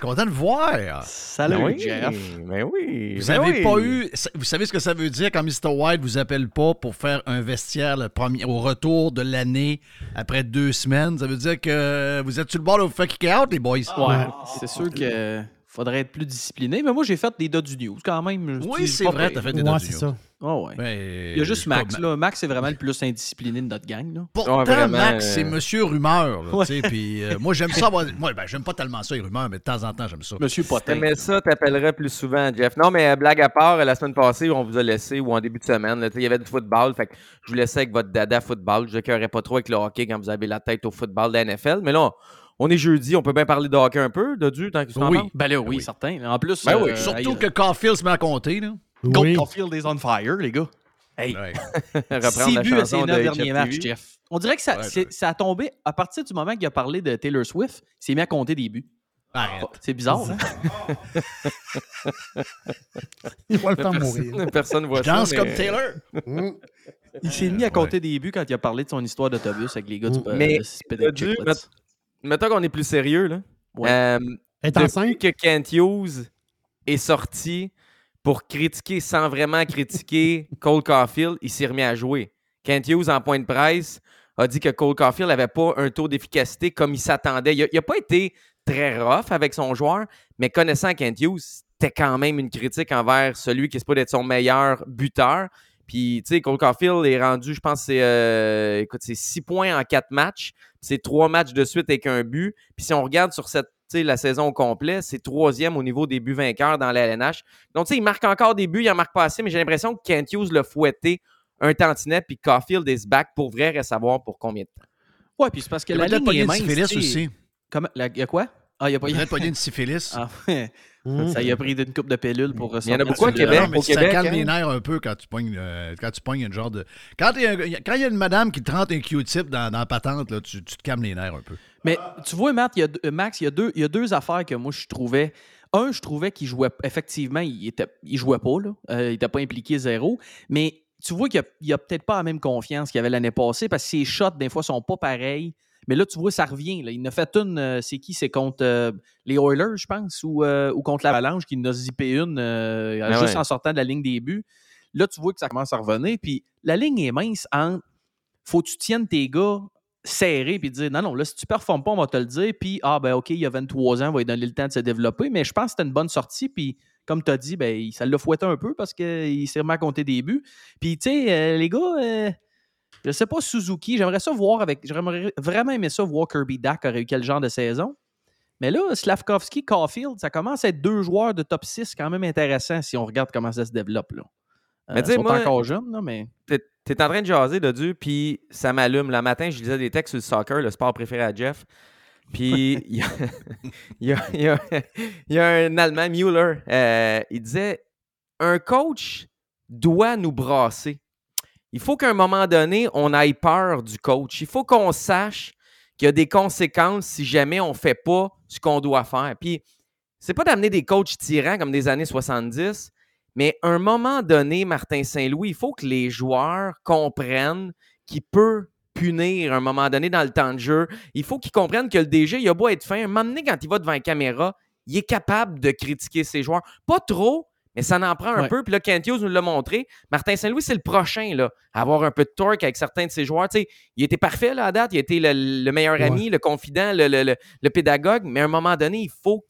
content de voir. Salut, Ben oui, Jeff. ben oui. Vous ben avez oui. pas eu, vous savez ce que ça veut dire quand Mr. White vous appelle pas pour faire un vestiaire le premier, au retour de l'année après deux semaines? Ça veut dire que vous êtes sur le bord de vous faire kick out, les boys. Ouais, c'est sûr que faudrait être plus discipliné, mais moi j'ai fait des dots du news quand même. Oui, c'est pas vrai, t'as fait des Ouais, du ça. Ah ouais. Ben, Il y a juste Max, là. Max, c'est vraiment le plus indiscipliné de notre gang, là. Pourtant, Ouais, vraiment, Max, euh, c'est Monsieur Rumeur. là, Ouais. euh, moi, j'aime ça. Moi, ben, j'aime pas tellement ça, les rumeurs, mais de temps en temps, j'aime ça. Monsieur Potin. T'aimais ça, t'appellerais plus souvent, Jeff. Non, mais euh, blague à part, la semaine passée, on vous a laissé, ou en début de semaine, il y avait du football. Fait que je vous laissais avec votre dada football. Je n'écœurais pas trop avec le hockey quand vous avez la tête au football de la NFL. Mais là, on est jeudi, on peut bien parler de hockey un peu, Dodu, tant que tu Oui. Ben là, oui, oui. certain. En plus, Ben oui, euh, Surtout que Caulfield se met à compter. Là. Oui. Caulfield is on fire, les gars. Hey, Ouais. Reprendre la six buts à chanson ses de derniers matchs, Jeff. On dirait que ça, Ouais, c'est- ouais. ça a tombé à partir du moment qu'il a parlé de Taylor Swift, il s'est mis à compter des buts. Arrête. C'est bizarre, hein? Il va le faire mourir. Personne voit Je ça. danse mais- comme Taylor. Mm. Il s'est mis à compter des buts quand il a parlé de son histoire d'autobus avec les gars du Mm. Mais, de Spitting Dodu, Chicklets. Mettons qu'on est plus sérieux, là. Ouais. Euh, Est enceinte? que Kent Hughes est sorti pour critiquer sans vraiment critiquer Cole Caulfield, il s'est remis à jouer. Kent Hughes, en point de presse, a dit que Cole Caulfield n'avait pas un taux d'efficacité comme il s'attendait. Il n'a pas été très rough avec son joueur, mais connaissant Kent Hughes, c'était quand même une critique envers celui qui se peut être son meilleur buteur. Puis, tu sais, Cole Caulfield est rendu, je pense, c'est euh, écoute, c'est six points en quatre matchs. C'est trois matchs de suite avec un but. Puis si on regarde sur cette, tu sais, la saison au complet, c'est troisième au niveau des buts vainqueurs dans la LNH. Donc, tu sais, il marque encore des buts, il en marque pas assez, mais j'ai l'impression que Kent Hughes l'a fouetté un tantinet, puis Caulfield is back pour vrai, reste savoir pour combien de temps? Ouais, puis c'est parce que la a peut-être ligne est mince. aussi. La- y a quoi? Ah, il y a pas Il a pogné une syphilis. Ah, ouais. Mm. Ça y a pris d'une coupe de pilules pour Il y en a ressortir beaucoup à Québec. Non, mais au ça Québec, calme hein. les nerfs un peu quand tu pognes, euh, quand tu pognes une genre de. Quand il y, a un- quand il y a une madame qui te rentre un Q-tip dans, dans la patente, là, tu, tu te calmes les nerfs un peu. Mais tu vois, Matt, y a, euh, Max, il y, a deux, il y a deux affaires que moi, je trouvais. Un, je trouvais qu'il jouait. Effectivement, il, était, il jouait pas, là. Euh, il n'était pas impliqué zéro. Mais tu vois qu'il n'a peut-être pas la même confiance qu'il avait l'année passée parce que ses shots, des fois, sont pas pareils. Mais là, tu vois, ça revient. Là. Il en a fait une, euh, c'est qui? C'est contre euh, les Oilers, je pense, ou, euh, ou contre l'Avalanche, qui en a zippé une Ah juste ouais. en sortant de la ligne des buts. Là, tu vois que ça commence à revenir. Puis la ligne est mince entre faut que tu tiennes tes gars serrés puis dire non, non, là, si tu performes pas, on va te le dire. Puis, ah, ben, OK, il y a 23 ans, on va lui donner le temps de se développer. Mais je pense que c'était une bonne sortie. Puis, comme tu as dit, ben, ça l'a fouetté un peu parce qu'il s'est remis à compter des buts. Puis, tu sais, les gars, je sais pas Suzuki, j'aimerais ça voir avec. J'aimerais vraiment aimer ça voir Kirby Dak aurait eu quel genre de saison. Mais là, Slavkovski, Caulfield, ça commence à être deux joueurs de top 6 quand même intéressants si on regarde comment ça se développe. Là. Mais Euh, tu sais, ils sont moi, encore jeunes, là, mais. T'es es en train de jaser, Dodu, puis ça m'allume. Le matin, je lisais des textes sur le soccer, le sport préféré à Jeff. Puis il y, a- y y y un Allemand, Müller, euh, il disait Un coach doit nous brasser. Il faut qu'à un moment donné, on ait peur du coach. Il faut qu'on sache qu'il y a des conséquences si jamais on ne fait pas ce qu'on doit faire. Puis, c'est pas d'amener des coachs tyrans comme des années 70, mais à un moment donné, Martin Saint-Louis, il faut que les joueurs comprennent qu'il peut punir à un moment donné dans le temps de jeu. Il faut qu'ils comprennent que le DG, il a beau être fin, un moment donné, quand il va devant la caméra, il est capable de critiquer ses joueurs. Pas trop, mais ça en prend un Ouais. peu. Puis là, Kent Hughes nous l'a montré. Martin Saint-Louis, c'est le prochain là, à avoir un peu de torque avec certains de ses joueurs. Tu sais, il était parfait là, à date. Il était le, le meilleur Ouais. ami, le confident, le, le- le- le pédagogue. Mais à un moment donné, il faut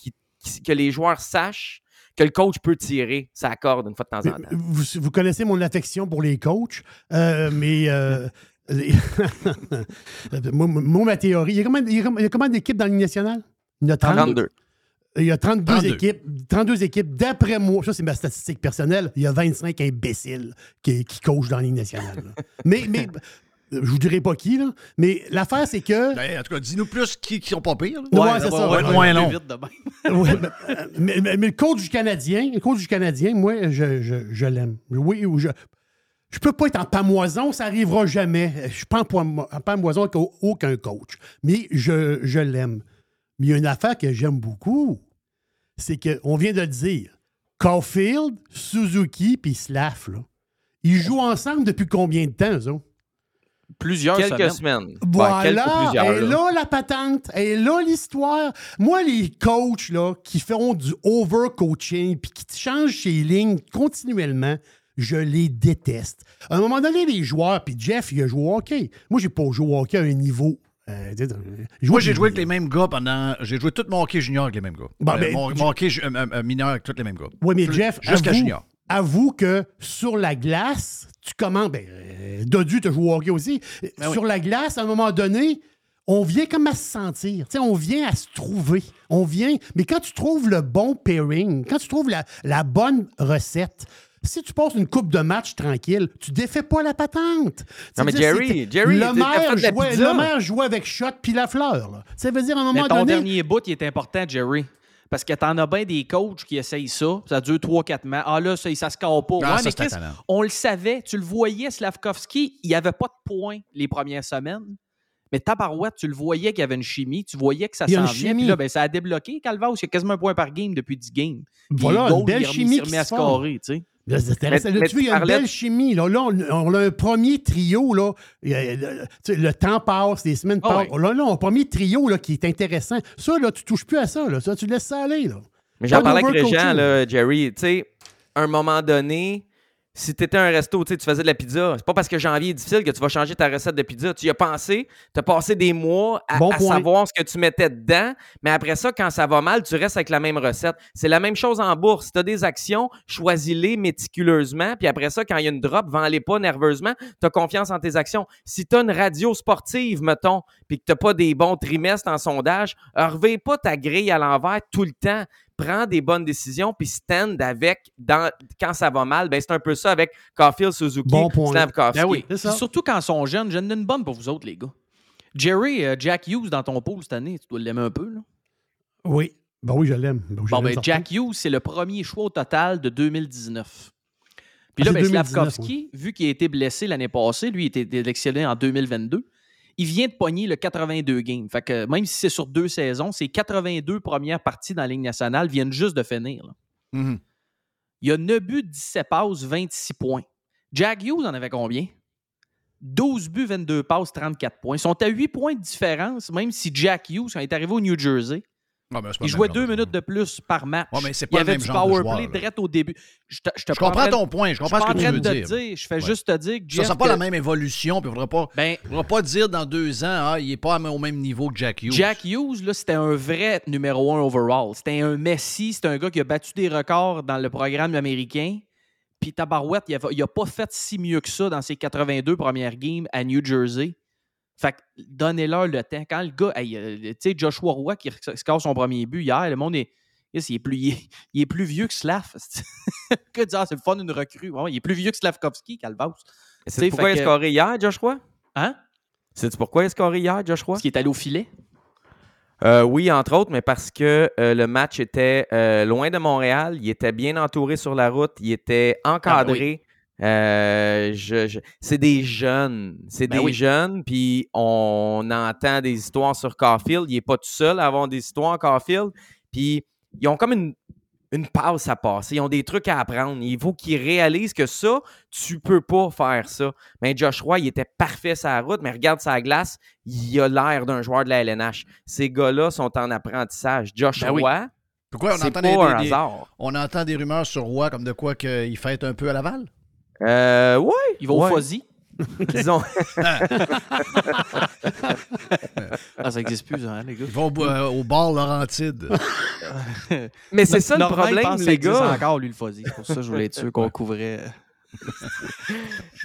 que les joueurs sachent que le coach peut tirer sa corde une fois de temps en temps. Vous, vous connaissez mon affection pour les coachs, euh, mais euh, moi, ma théorie, il y a combien, il y a combien- il y a combien d'équipes dans la Ligue nationale? Il y en a 30. 32. Il y a 32 32. équipes. 32 équipes. D'après moi, ça c'est ma statistique personnelle, il y a 25 imbéciles qui, qui coachent dans la Ligue nationale. mais, mais je vous dirai pas qui, là. Mais l'affaire, c'est que. Ben, en tout cas, dis-nous plus qui, qui sont pas pires. là. Ouais, c'est ça. va être moins long. Vite. Ouais, ben, euh, mais, mais- mais le coach du Canadien, le coach du Canadien, moi, je, je- je l'aime. Oui, ou je. Je peux pas être en pamoison, ça arrivera jamais. Je suis pas en, en pamoison avec au- aucun coach. Mais je, je l'aime. Mais il y a une affaire que j'aime beaucoup, c'est qu'on vient de le dire. Caulfield, Suzuki puis Slav, là, ils jouent ensemble depuis combien de temps, eux? Plusieurs Quelques semaines. semaines. Ben, quelques, Voilà, plusieurs, et là. là la patente, et là l'histoire. Moi, les coachs là, qui font du overcoaching puis qui changent ces lignes continuellement, je les déteste. À un moment donné, les joueurs, puis Jeff, il a joué au hockey. Moi, j'ai pas joué au hockey à un niveau. Euh, sais, Moi, j'ai joué avec les mêmes gars pendant. J'ai joué tout mon hockey junior avec les mêmes gars. Bon, Euh, ben, mon, hockey euh, euh, mineur avec tous les mêmes gars. Oui, mais Plus- Jeff, Jusqu'à avoue, junior. avoue que sur la glace, tu commences. Ben, euh, Dodu, tu joué au hockey aussi. Ben sur la glace, à un moment donné, on vient comme à se sentir. Tu sais, on vient à se trouver. On vient. Mais quand tu trouves le bon pairing, quand tu trouves la, la bonne recette, si tu passes une coupe de match tranquille, tu défais pas la patente. Non, mais Jerry, Jerry, le maire, jouait, le maire jouait avec shot puis la fleur. là. Ça veut dire à un moment Mais ton donné. dernier bout, il est important, Jerry. Parce que t'en as bien des coachs qui essayent ça. Ça dure 3-4 matchs. Ah là, ça, ça se casse pas. Ah, Ouais, ça, mais c'est Chris, étonnant. on le savait. Tu le voyais, Slavkovski, il n'y avait pas de points les premières semaines. Mais Tabarouette, tu le voyais qu'il y avait une chimie. Tu voyais que ça s'en venait. Puis là, ben, ça a débloqué. Calvaus, il y a quasiment un point par game depuis 10 games. Voilà, il une belle il chimie il remet à scorer, tu sais. Là. Mais- tu vois, il y a une belle chimie. Là, Là, on, on a un premier trio. Là. Le, temps passe, les semaines Ah passent. Là, là, on a un premier trio là, qui est intéressant. Ça, là, tu touches plus à ça. Là. Ça, tu laisses ça aller. Là. Mais j'en parlais avec d'overcoaching. Régent, là, Jerry. Tu sais, à un moment donné, si tu étais un resto, tu sais, tu faisais de la pizza, c'est pas parce que janvier est difficile que tu vas changer ta recette de pizza. Tu y as pensé, tu as passé des mois à, Bon à savoir ce que tu mettais dedans, mais après ça, quand ça va mal, tu restes avec la même recette. C'est la même chose en bourse. Si tu as des actions, choisis-les méticuleusement, puis après ça, quand il y a une drop, vends-les pas nerveusement, tu as confiance en tes actions. Si tu as une radio sportive, mettons, puis que tu pas des bons trimestres en sondage, revais pas ta grille à l'envers tout le temps prends des bonnes décisions puis stand avec dans, quand ça va mal. Ben, c'est un peu ça avec Caulfield, Suzuki, Bon. Ben oui. Surtout quand ils sont jeunes. J'en ai une bonne pour vous autres, les gars. Jerry, euh, Jack Hughes dans ton pool cette année, tu dois l'aimer un peu. Là. Oui. Ben oui, je l'aime. Ben oui, Bon, ben. Jack Hughes, c'est le premier choix au total de 2019. Puis Ah, là, c'est ben, 2019, Slavkovski, vu qu'il a été blessé l'année passée, lui, il était sélectionné en 2022. Il vient de pogner le 82 games. Fait que même si c'est sur deux saisons, ces 82 premières parties dans la Ligue nationale viennent juste de finir. Mhm. Il y a 9 buts, 17 passes, 26 points. Jack Hughes en avait combien? 12 buts, 22 passes, 34 points. Ils sont à 8 points de différence, même si Jack Hughes, quand il est arrivé au New Jersey, Ah, ben, il jouait deux minutes de plus par match. Ouais, mais c'est il y avait du power play direct au début. Je, te- je te Je comprends ton point, je comprends ce que tu veux de dire. Je fais Ouais. juste te dire que Ça Jeff, sera pas que- la même évolution, puis il faudra pas, Ben, faudra pas dire dans deux ans, ah, il est pas au même niveau que Jack Hughes. Jack Hughes, c'était un vrai numéro un overall. C'était un Messi, c'était un gars qui a battu des records dans le programme américain. Puis Tabarouette, il n'a pas fait si mieux que ça dans ses 82 premières games à New Jersey. Fait que donnez-leur le temps. Quand le gars, hey, euh, tu sais, Joshua Roy qui score son premier but hier, le monde est. il, est plus, il, est, il est plus vieux que Slav. que dire, ah, c'est le fun d'une recrue. Ouais, il est plus vieux que Slavkovski, Calvaus. C'est pourquoi il a scoré hier, Josh Roy? Hein? C'est pourquoi il a scoré hier, Josh Roy? Parce qu'il est allé au filet. Euh, oui, entre autres, mais parce que euh, le match était euh, loin de Montréal, il était bien entouré sur la route, il était encadré. Euh, je- je- c'est des jeunes, c'est Ben des oui. jeunes, puis on entend des histoires sur Caulfield. Il n'est pas tout seul à avoir des histoires, Caulfield. Puis ils ont comme une, une passe à passer, ils ont des trucs à apprendre. Il faut qu'ils réalisent que ça, tu peux pas faire ça. Mais Josh Roy, il était parfait sur la route, mais regarde sa glace, il a l'air d'un joueur de la LNH. Ces gars-là sont en apprentissage. Josh Ben oui. Roy, Pourquoi on entend pas des, on entend des rumeurs sur Roy comme de quoi qu'il fête un peu à Laval? Euh, ouais. Il va au ouais. Fuzzy. Disons. Ah, ça n'existe plus, hein, les gars. Il va au, euh, au bar Laurentide. Mais c'est ça le problème, pense les gars. encore, lui, le Fuzzy. C'est pour ça que je voulais être sûr qu'on couvrait.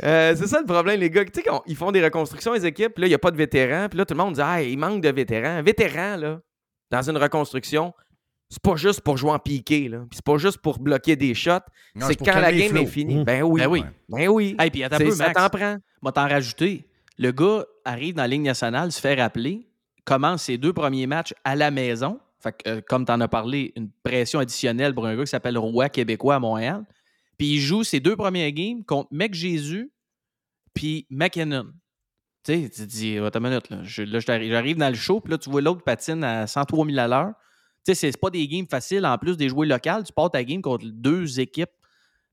Euh, c'est ça le problème, les gars. Tu sais, ils font des reconstructions, les équipes, puis là, il n'y a pas de vétérans. Puis là, tout le monde dit, ah, il manque de vétérans. Un vétéran, là, dans une reconstruction, c'est pas juste pour jouer en piqué, là. Puis c'est pas juste pour bloquer des shots. C'est quand la game est finie. Mmh. Ben oui. Ben oui. Ben oui. Hey, puis attends un ça t'en prend. Moi, t'en rajouter. Le gars arrive dans la Ligue nationale, se fait rappeler, commence ses deux premiers matchs à la maison. Fait que, euh, comme t'en as parlé, une pression additionnelle pour un gars qui s'appelle Roy Québécois à Montréal. Puis il joue ses deux premiers games contre Mec Jésus puis McKinnon. Tu sais, tu te dis, attends une minute, là, j'arrive dans le show, puis là, tu vois l'autre patine à 103 000 à l'heure. Sais, c'est- pas des games faciles. En plus des joueurs locaux, tu pars ta game contre deux équipes,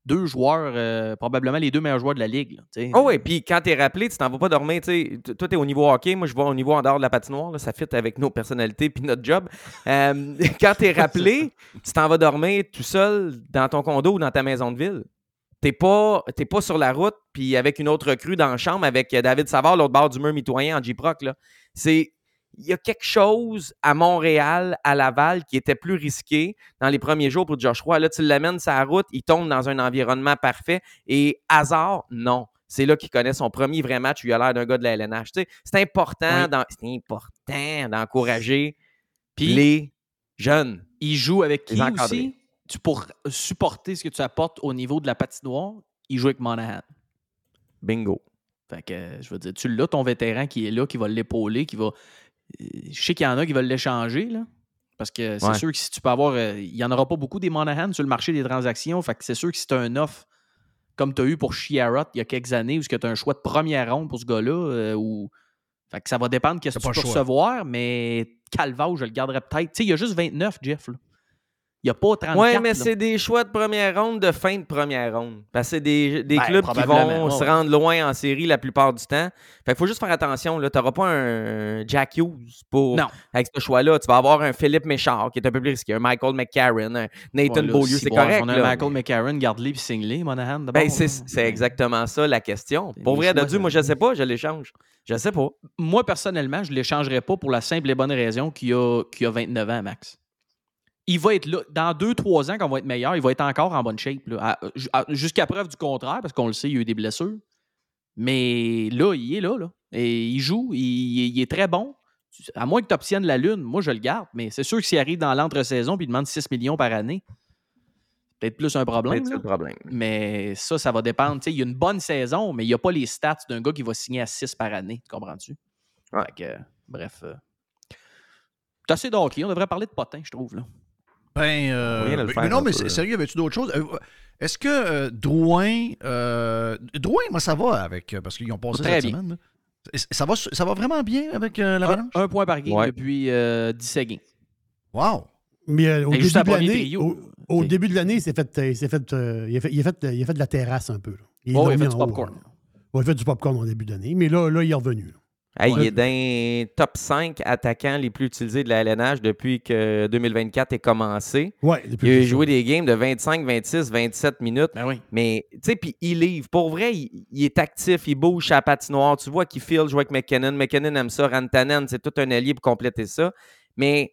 deux joueurs, euh, probablement les deux meilleurs joueurs de la ligue. là. Oh oui, puis quand t'es rappelé, tu t'en vas pas dormir. tu sais. T- Toi, t'es au niveau hockey, moi, je vais au niveau en dehors de la patinoire. ça fit avec nos personnalités puis notre job. Quand t'es rappelé, tu t'en vas dormir tout seul dans ton condo ou dans ta maison de ville. T'es pas, pas sur la route puis avec une autre recrue dans la chambre avec David Savard, l'autre bord du mur mitoyen en J-Proc. là. C'est. Il y a quelque chose à Montréal, à Laval, qui était plus risqué dans les premiers jours pour Josh Roy. Là, tu l'amènes la route, il tombe dans un environnement parfait. Et hasard, non. C'est là qu'il connaît son premier vrai match où il a l'air d'un gars de la LNH. Tu sais, c'est important, Oui. important d'encourager les jeunes. Il joue avec qui aussi? Tu, pour supporter ce que tu apportes au niveau de la patinoire, il joue avec Monahan. Bingo. Fait que, je veux dire, tu l'as, ton vétéran qui est là, qui va l'épauler, qui va. Je sais qu'il y en a qui veulent l'échanger, là. Parce que c'est Ouais. sûr que si tu peux avoir. euh, il n'y en aura pas beaucoup des Monahan sur le marché des transactions. Fait que c'est sûr que si tu as un offre comme tu as eu pour Chiarot il y a quelques années, où tu as un choix de première ronde pour ce gars-là, euh, ou. Fait que ça va dépendre qu'est-ce que T'as tu peux recevoir, mais Calvao, je le garderais peut-être. Tu sais, il y a juste 29, Jeff. Là. Il n'y a pas 34. Ouais, mais c'est des choix de première ronde, de fin de première ronde. Parce que c'est des, des Ben, clubs qui vont se rendre loin en série la plupart du temps. Fait qu'il faut juste faire attention. Tu n'auras pas un Jack Hughes pour, Non. avec ce choix-là. Tu vas avoir un Philippe Méchard qui est un peu plus risqué, un Michael McCarron, un Nathan Ouais, Beaulieu. si, C'est bon, correct. On a là. Michael McCarron, Gardley puis Singley, Monahan. Ben, c'est, exactement ça la question. Pour vrai, ça. moi, je sais pas, je l'échange. Je sais pas. Moi, personnellement, je ne l'échangerais pas pour la simple et bonne raison qu'il a, qu'il a 29 ans, Max. Il va être là. Dans 2-3 ans, quand on va être meilleur, il va être encore en bonne shape. Jusqu'à preuve du contraire, parce qu'on le sait, il y a eu des blessures. Mais là, il est là. là. Et il joue. Il, il est très bon. À moins que tu obtiennes la Lune, moi, je le garde. Mais c'est sûr que s'il arrive dans l'entre-saison et il demande 6 millions par année, peut-être plus un problème. Peut-être là. le problème. Mais ça, ça va dépendre. Il y a une bonne saison, mais il n'y a pas les stats d'un gars qui va signer à 6 par année. Tu comprends-tu? Ouais. Fait que, bref. euh, C'est assez d'hockey. On devrait parler de potin, je trouve. Là. Ben, euh, le mais- faire mais non, mais peu, sérieux, avais-tu d'autres choses? Euh, Est-ce que euh, Drouin, euh, Drouin, moi, ça va avec, parce qu'ils ont passé Très cette bien. semaine. Ça va, ça va vraiment bien avec euh, Un, l'Avalanche? un point par game Ouais. depuis euh, 17 games. Wow! Mais euh, au, Et début de l'année, au, début de l'année, il s'est fait, euh, il s'est fait, il a fait, il a fait, il a fait de la terrasse un peu. là. Il Oh, il a fait du popcorn. Ouais, il a fait du popcorn au début d'année, mais là, là, il est revenu. là. Hey, Il est dans les top 5 attaquants les plus utilisés de la LNH depuis que 2024 est commencé. Ouais, il a joué des games de 25, 26, 27 minutes. Ben oui. Mais, tu sais, puis il livre. Pour vrai, il, il est actif, il bouge à la patinoire. Tu vois qu'il file jouer avec McKinnon. McKinnon aime ça. Rantanen, c'est tout un allié pour compléter ça. Mais,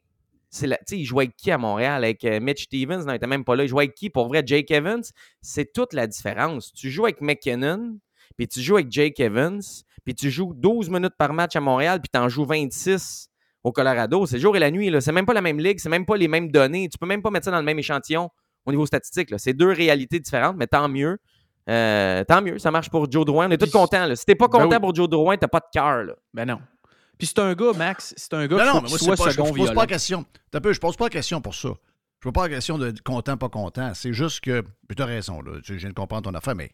tu sais, il jouait avec qui à Montréal? Avec euh, Mitch Stevens? Non, il n'était même pas là. Il jouait avec qui? Pour vrai, Jake Evans, c'est toute la différence. Tu joues avec McKinnon, puis tu joues avec Jake Evans, puis tu joues 12 minutes par match à Montréal, puis tu en joues 26 au Colorado. C'est le jour et la nuit. là. C'est même pas la même ligue, c'est même pas les mêmes données. Tu peux même pas mettre ça dans le même échantillon au niveau statistique. là. C'est deux réalités différentes, mais tant mieux. Euh, tant mieux, ça marche pour Joe Drouin. On est tous contents. là. Si t'es pas Ben content oui. pour Joe Drouin, t'as pas de cœur. là. Ben non. Puis c'est un gars, Max, c'est un gars qui non, mais moi, soit pas, je, second je pose pas la question. T'as peu, je pose pas la question pour ça. Je pose pas la question de content, pas content. C'est juste que. Puis t'as raison, là. Tu- Je viens de comprendre ton affaire, mais.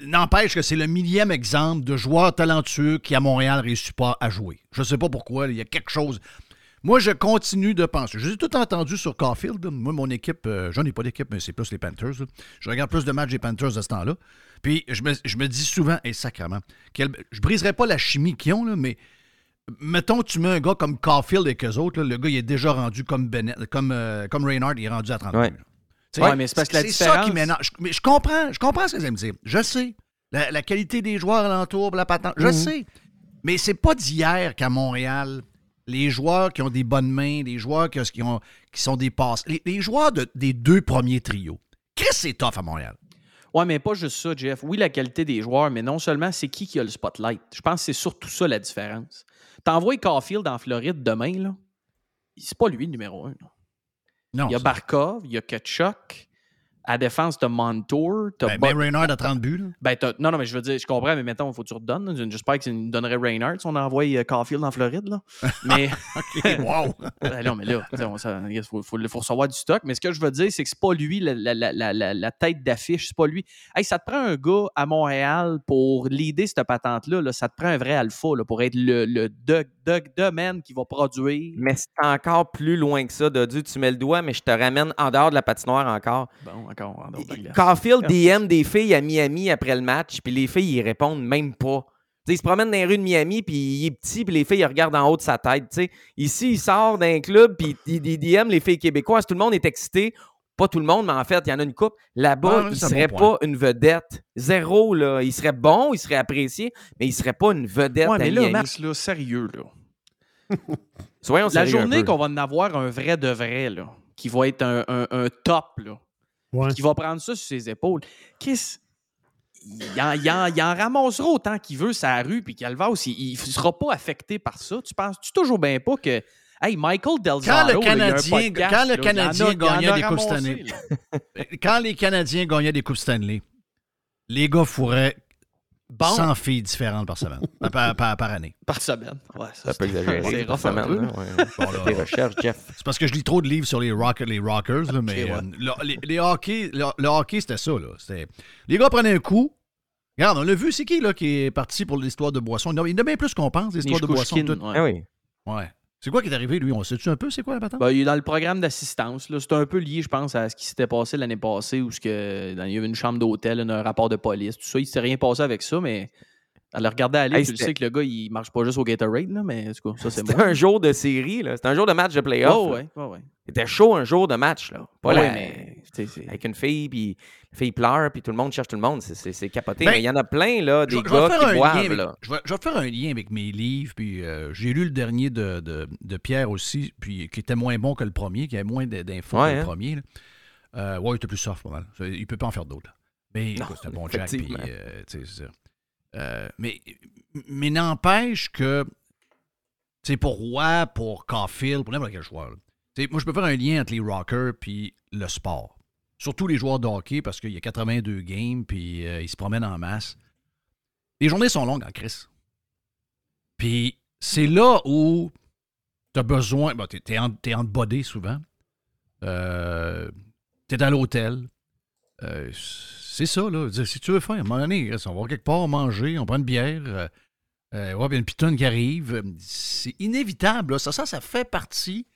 N'empêche que c'est le millième exemple de joueur talentueux qui, à Montréal, réussit pas à jouer. Je sais pas pourquoi. Il y a quelque chose. Moi, je continue de penser. Je ai tout entendu sur Caulfield. Moi, mon équipe, euh, j'en ai pas d'équipe, mais c'est plus les Panthers. là. Je regarde plus de matchs des Panthers de ce temps-là. Puis je me, je me dis souvent, et sacrément, quel- je briserai pas la chimie qu'ils ont, là, mais mettons, tu mets un gars comme Caulfield et qu'eux autres, là, le gars, il est déjà rendu comme Bennett, comme, euh, comme Reynard, il est rendu à 32. Ouais. Ouais, mais c'est parce que la ça qui différence-. Je- Mais je comprends, je comprends ce que vous allez me dire. Je sais. La, la qualité des joueurs alentour, la patente, je Mhm. sais. Mais c'est pas d'hier qu'à Montréal, les joueurs qui ont des bonnes mains, les joueurs qui, qui ont, qui sont des passes, les, les joueurs de- des deux premiers trios. Chris, c'est tough à Montréal. Ouais, mais pas juste ça, Jeff. Oui, la qualité des joueurs, mais non seulement c'est qui qui a le spotlight. Je pense que c'est surtout ça la différence. T'envoies Caulfield en Floride demain, là. C'est pas lui le numéro un. là. Non, il y a Barkov, il y a Kachuk. À défense, t'as Montour. T'as Ben, ben Reynard a 30 buts. là. Ben, t'as- non, non, mais je veux dire, je comprends, mais mettons, il faut que tu redonnes. J'espère que ça nous donnerait Reynard si on envoie euh, Caulfield en Floride. Là. Mais. OK, wow. Ben non, mais là, ça- il faut, faut, faut recevoir du stock. Mais ce que je veux dire, c'est que c'est pas lui la, la- la- la- la- la tête d'affiche. C'est pas lui. Hey, ça te prend un gars à Montréal pour l'aider cette patente-là. là. Ça te prend un vrai alpha là, pour être le, le Doug, Doug the man qui va produire. Mais c'est encore plus loin que ça, Dodu. Tu mets le doigt, mais je te ramène en dehors de la patinoire encore. Bon, encore glace. Caulfield DM des filles à Miami après le match, puis les filles, ils répondent même pas. Tu sais, il se promène dans les rues de Miami, puis il est petit, puis les filles, ils regardent en haut de sa tête. Ici, il sort d'un club, puis il, il DM les filles québécoises. Tout le monde est excité. Pas tout le monde, mais en fait, il y en a une coupe. Là-bas, ouais, il serait bon pas une vedette. Zéro, là. Il serait bon, il serait apprécié, mais il serait pas une vedette Ouais, à mais là, Miami. Max, là, sérieux, là. Soyons La journée qu'on va en avoir un vrai de vrai, là, qui va être un, un- un top, là, Ouais. qui va prendre ça sur ses épaules, Chris, il en, il en- il en ramassera autant qu'il veut sa rue, puis Calvas, il ne sera pas affecté par ça. Tu penses-tu toujours bien pas que. Hey, Michael Delzaro, Quand le là, Canadien, podcast, quand le là, Canadien a gagnait des Coupes Stanley, quand les Canadiens gagnaient des Coupes Stanley, les gars fourraient Bon. 100 filles différentes par semaine, par, par- par année. Par semaine. Ouais, ça, Ça peut c'est- exagérer. C'est rough semaine, peu. là, ouais. Bon, là, Tes recherches, Jeff. C'est parce que je lis trop de livres sur les, rock, les Rockers, là, mais ouais. euh, le, les, les hockey, le, le hockey, c'était ça. Là. C'était- Les gars prenaient un coup. Regarde, on l'a vu, c'est qui là, qui est parti pour l'histoire de boisson? Il y en a- bien plus qu'on pense, l'histoire de boisson. Ah oui. Ouais. C'est quoi qui est arrivé, lui? On sait-tu un peu c'est quoi la patente? Ben, il est dans le programme d'assistance. là. C'est un peu lié, je pense, à ce qui s'était passé l'année passée où ce que, dans- il y avait une chambre d'hôtel, un rapport de police, tout ça. Il ne s'est rien passé avec ça, mais à le regarder aller, Hey, tu le sais que le gars, il marche pas juste au Gatorade, là, mais en tout cas, ça, c'est C'était un jour de série, là. C'était un jour de match de playoff. Oh, là. ouais, ouais, ouais. C'était chaud un jour de match, là. Pas Ouais, la- mais, c'est- Avec une fille, puis la fille pleure, puis tout le monde cherche tout le monde. C'est- C'est c'est capoté. Ben, mais il y en a plein, là, Je des je gars faire qui un lien boivent, avec- là. Je vais, je vais faire un lien avec mes livres, puis euh, j'ai lu le dernier de, de- de Pierre aussi, puis qui était moins bon que le premier, qui avait moins d'infos Ouais, que le hein? premier. là. Euh, ouais, il était plus soft, pas mal. Il peut pas en faire d'autres. Mais c'est un bon Jack, puis euh, tu sais, c'est ça. Euh, mais mais n'empêche que, sais, pour Roy, pour Caulfield, pour n'importe quel joueur, moi, je peux faire un lien entre les rockers puis le sport. Surtout les joueurs de hockey, parce qu'il y a 82 games, puis euh, ils se promènent en masse. Les journées sont longues en crise. Puis c'est là où tu as besoin. Bon, tu es, en, souvent. Euh, tu à l'hôtel. Euh, c'est ça, là. Si tu veux faire, à un moment donné, on va quelque part manger, on prend une bière. Euh, euh, ouais, une pitonne qui arrive. C'est inévitable. Ça, ça, ça fait partie.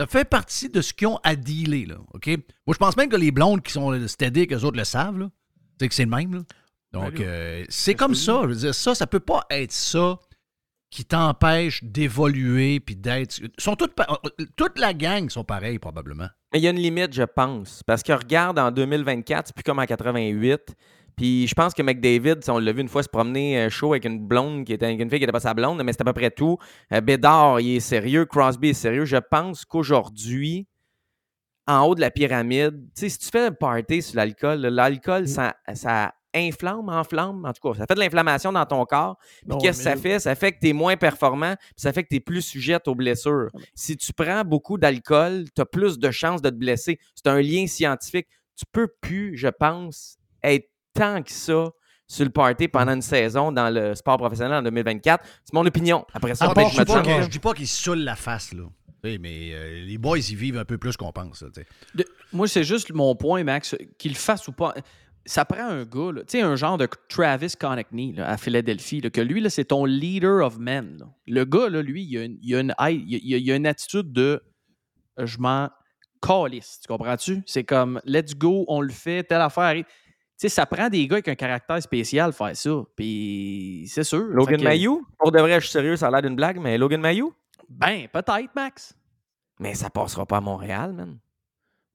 Ça fait partie de ce qu'ils ont à dealer, là. OK? Moi, je pense même que les blondes qui sont stédées, que les autres le savent, là. Sais que c'est le même, là. Donc, Ben euh, c'est comme ça. Je veux dire, ça, ça peut pas être ça qui t'empêchent d'évoluer puis d'être. Sont toutes, pa- toute la gang sont pareils, probablement. Mais il y a une limite, je pense. Parce que regarde, en 2024, c'est plus comme en 88. Puis je pense que McDavid, on l'a vu une fois se promener euh, chaud avec une blonde qui était avec une fille qui n'était pas sa blonde, mais c'était à peu près tout. Euh, Bédard, il est sérieux. Crosby est sérieux. Je pense qu'aujourd'hui, en haut de la pyramide, tu sais, si tu fais un party sur l'alcool, l'alcool, ça, ça inflamme, enflamme, en tout cas, ça fait de l'inflammation dans ton corps. Puis qu'est-ce que ça fait? Ça fait que tu es moins performant, puis ça fait que tu es plus sujette aux blessures. Si tu prends beaucoup d'alcool, tu as plus de chances de te blesser. C'est un lien scientifique. Tu peux plus, je pense, être tant que ça sur le party pendant une saison dans le sport professionnel en 2024. C'est mon opinion. Après ça, part, je je dis pas que- je dis pas qu'ils se saoulent la face, là. Sais, mais euh, les boys, ils vivent un peu plus qu'on pense. là. De- moi, c'est juste mon point, Max, qu'il le fasse ou pas. Ça prend un gars, là, tu sais, un genre de Travis Connectney là, à Philadelphie, là, que lui, là, c'est ton leader of men. là. Le gars, là, lui, il a une, il a une, il a- il a une attitude de je m'en calisse. Tu comprends-tu? C'est comme let's go, on le fait, telle affaire arrive. Tu sais, ça prend des gars avec un caractère spécial faire ça. Puis c'est sûr. Logan que- Mayou? Pour de vrai, je suis sérieux, ça a l'air d'une blague, mais Logan Mayou? Ben, peut-être, Max. Mais ça passera pas à Montréal, man.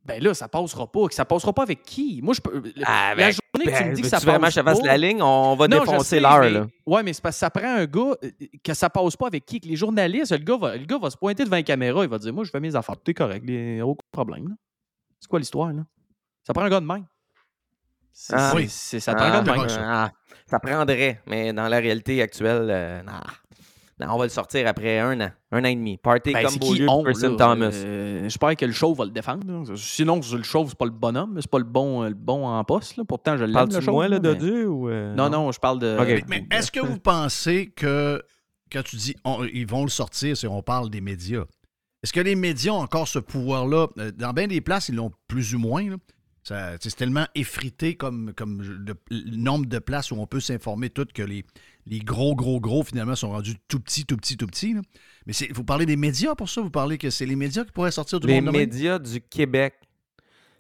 Ben là, ça passera pas. Ça passera pas avec qui? Moi, je peux. Ah, la ben, journée que tu me dis que ça vraiment passe que je pas- la ligne? On va Non, défoncer l'heure. Ouais, mais c'est parce que ça prend un gars euh, que ça passe pas avec qui? Que les journalistes, le gars, va, le gars va se pointer devant la caméra, il va dire Moi, je fais mes affaires, tout est correct, les- aucun problème. C'est quoi l'histoire, là? Ça prend un gars de même. Ah, oui. ça prend de même. Ah, ça prendrait, mais dans la réalité actuelle, euh, nah. Non, on va le sortir après un an, un an et demi. Party Ben, comme Beaulieu on, Person là? Thomas. Euh, J'espère que le show va le défendre. là. Sinon, le show, c'est pas le bonhomme, c'est pas le bon, euh, le bon en poste. là. Pourtant, je l'aime, Parles-tu le de show. moi, là, de mais- Dieu, ou, euh, non, non? non, je parle de... Mais est-ce que vous pensez que quand tu dis on- ils vont le sortir, si on parle des médias, est-ce que les médias ont encore ce pouvoir-là? Euh, Dans bien des places, ils l'ont plus ou moins. C'est tellement effrité comme, comme le, le nombre de places où on peut s'informer tout que les, les gros, gros, gros, finalement, sont rendus tout petits, tout petits, tout petits. là. Mais vous parlez des médias pour ça? Vous parlez que c'est les médias qui pourraient sortir du les monde de même? médias du Québec.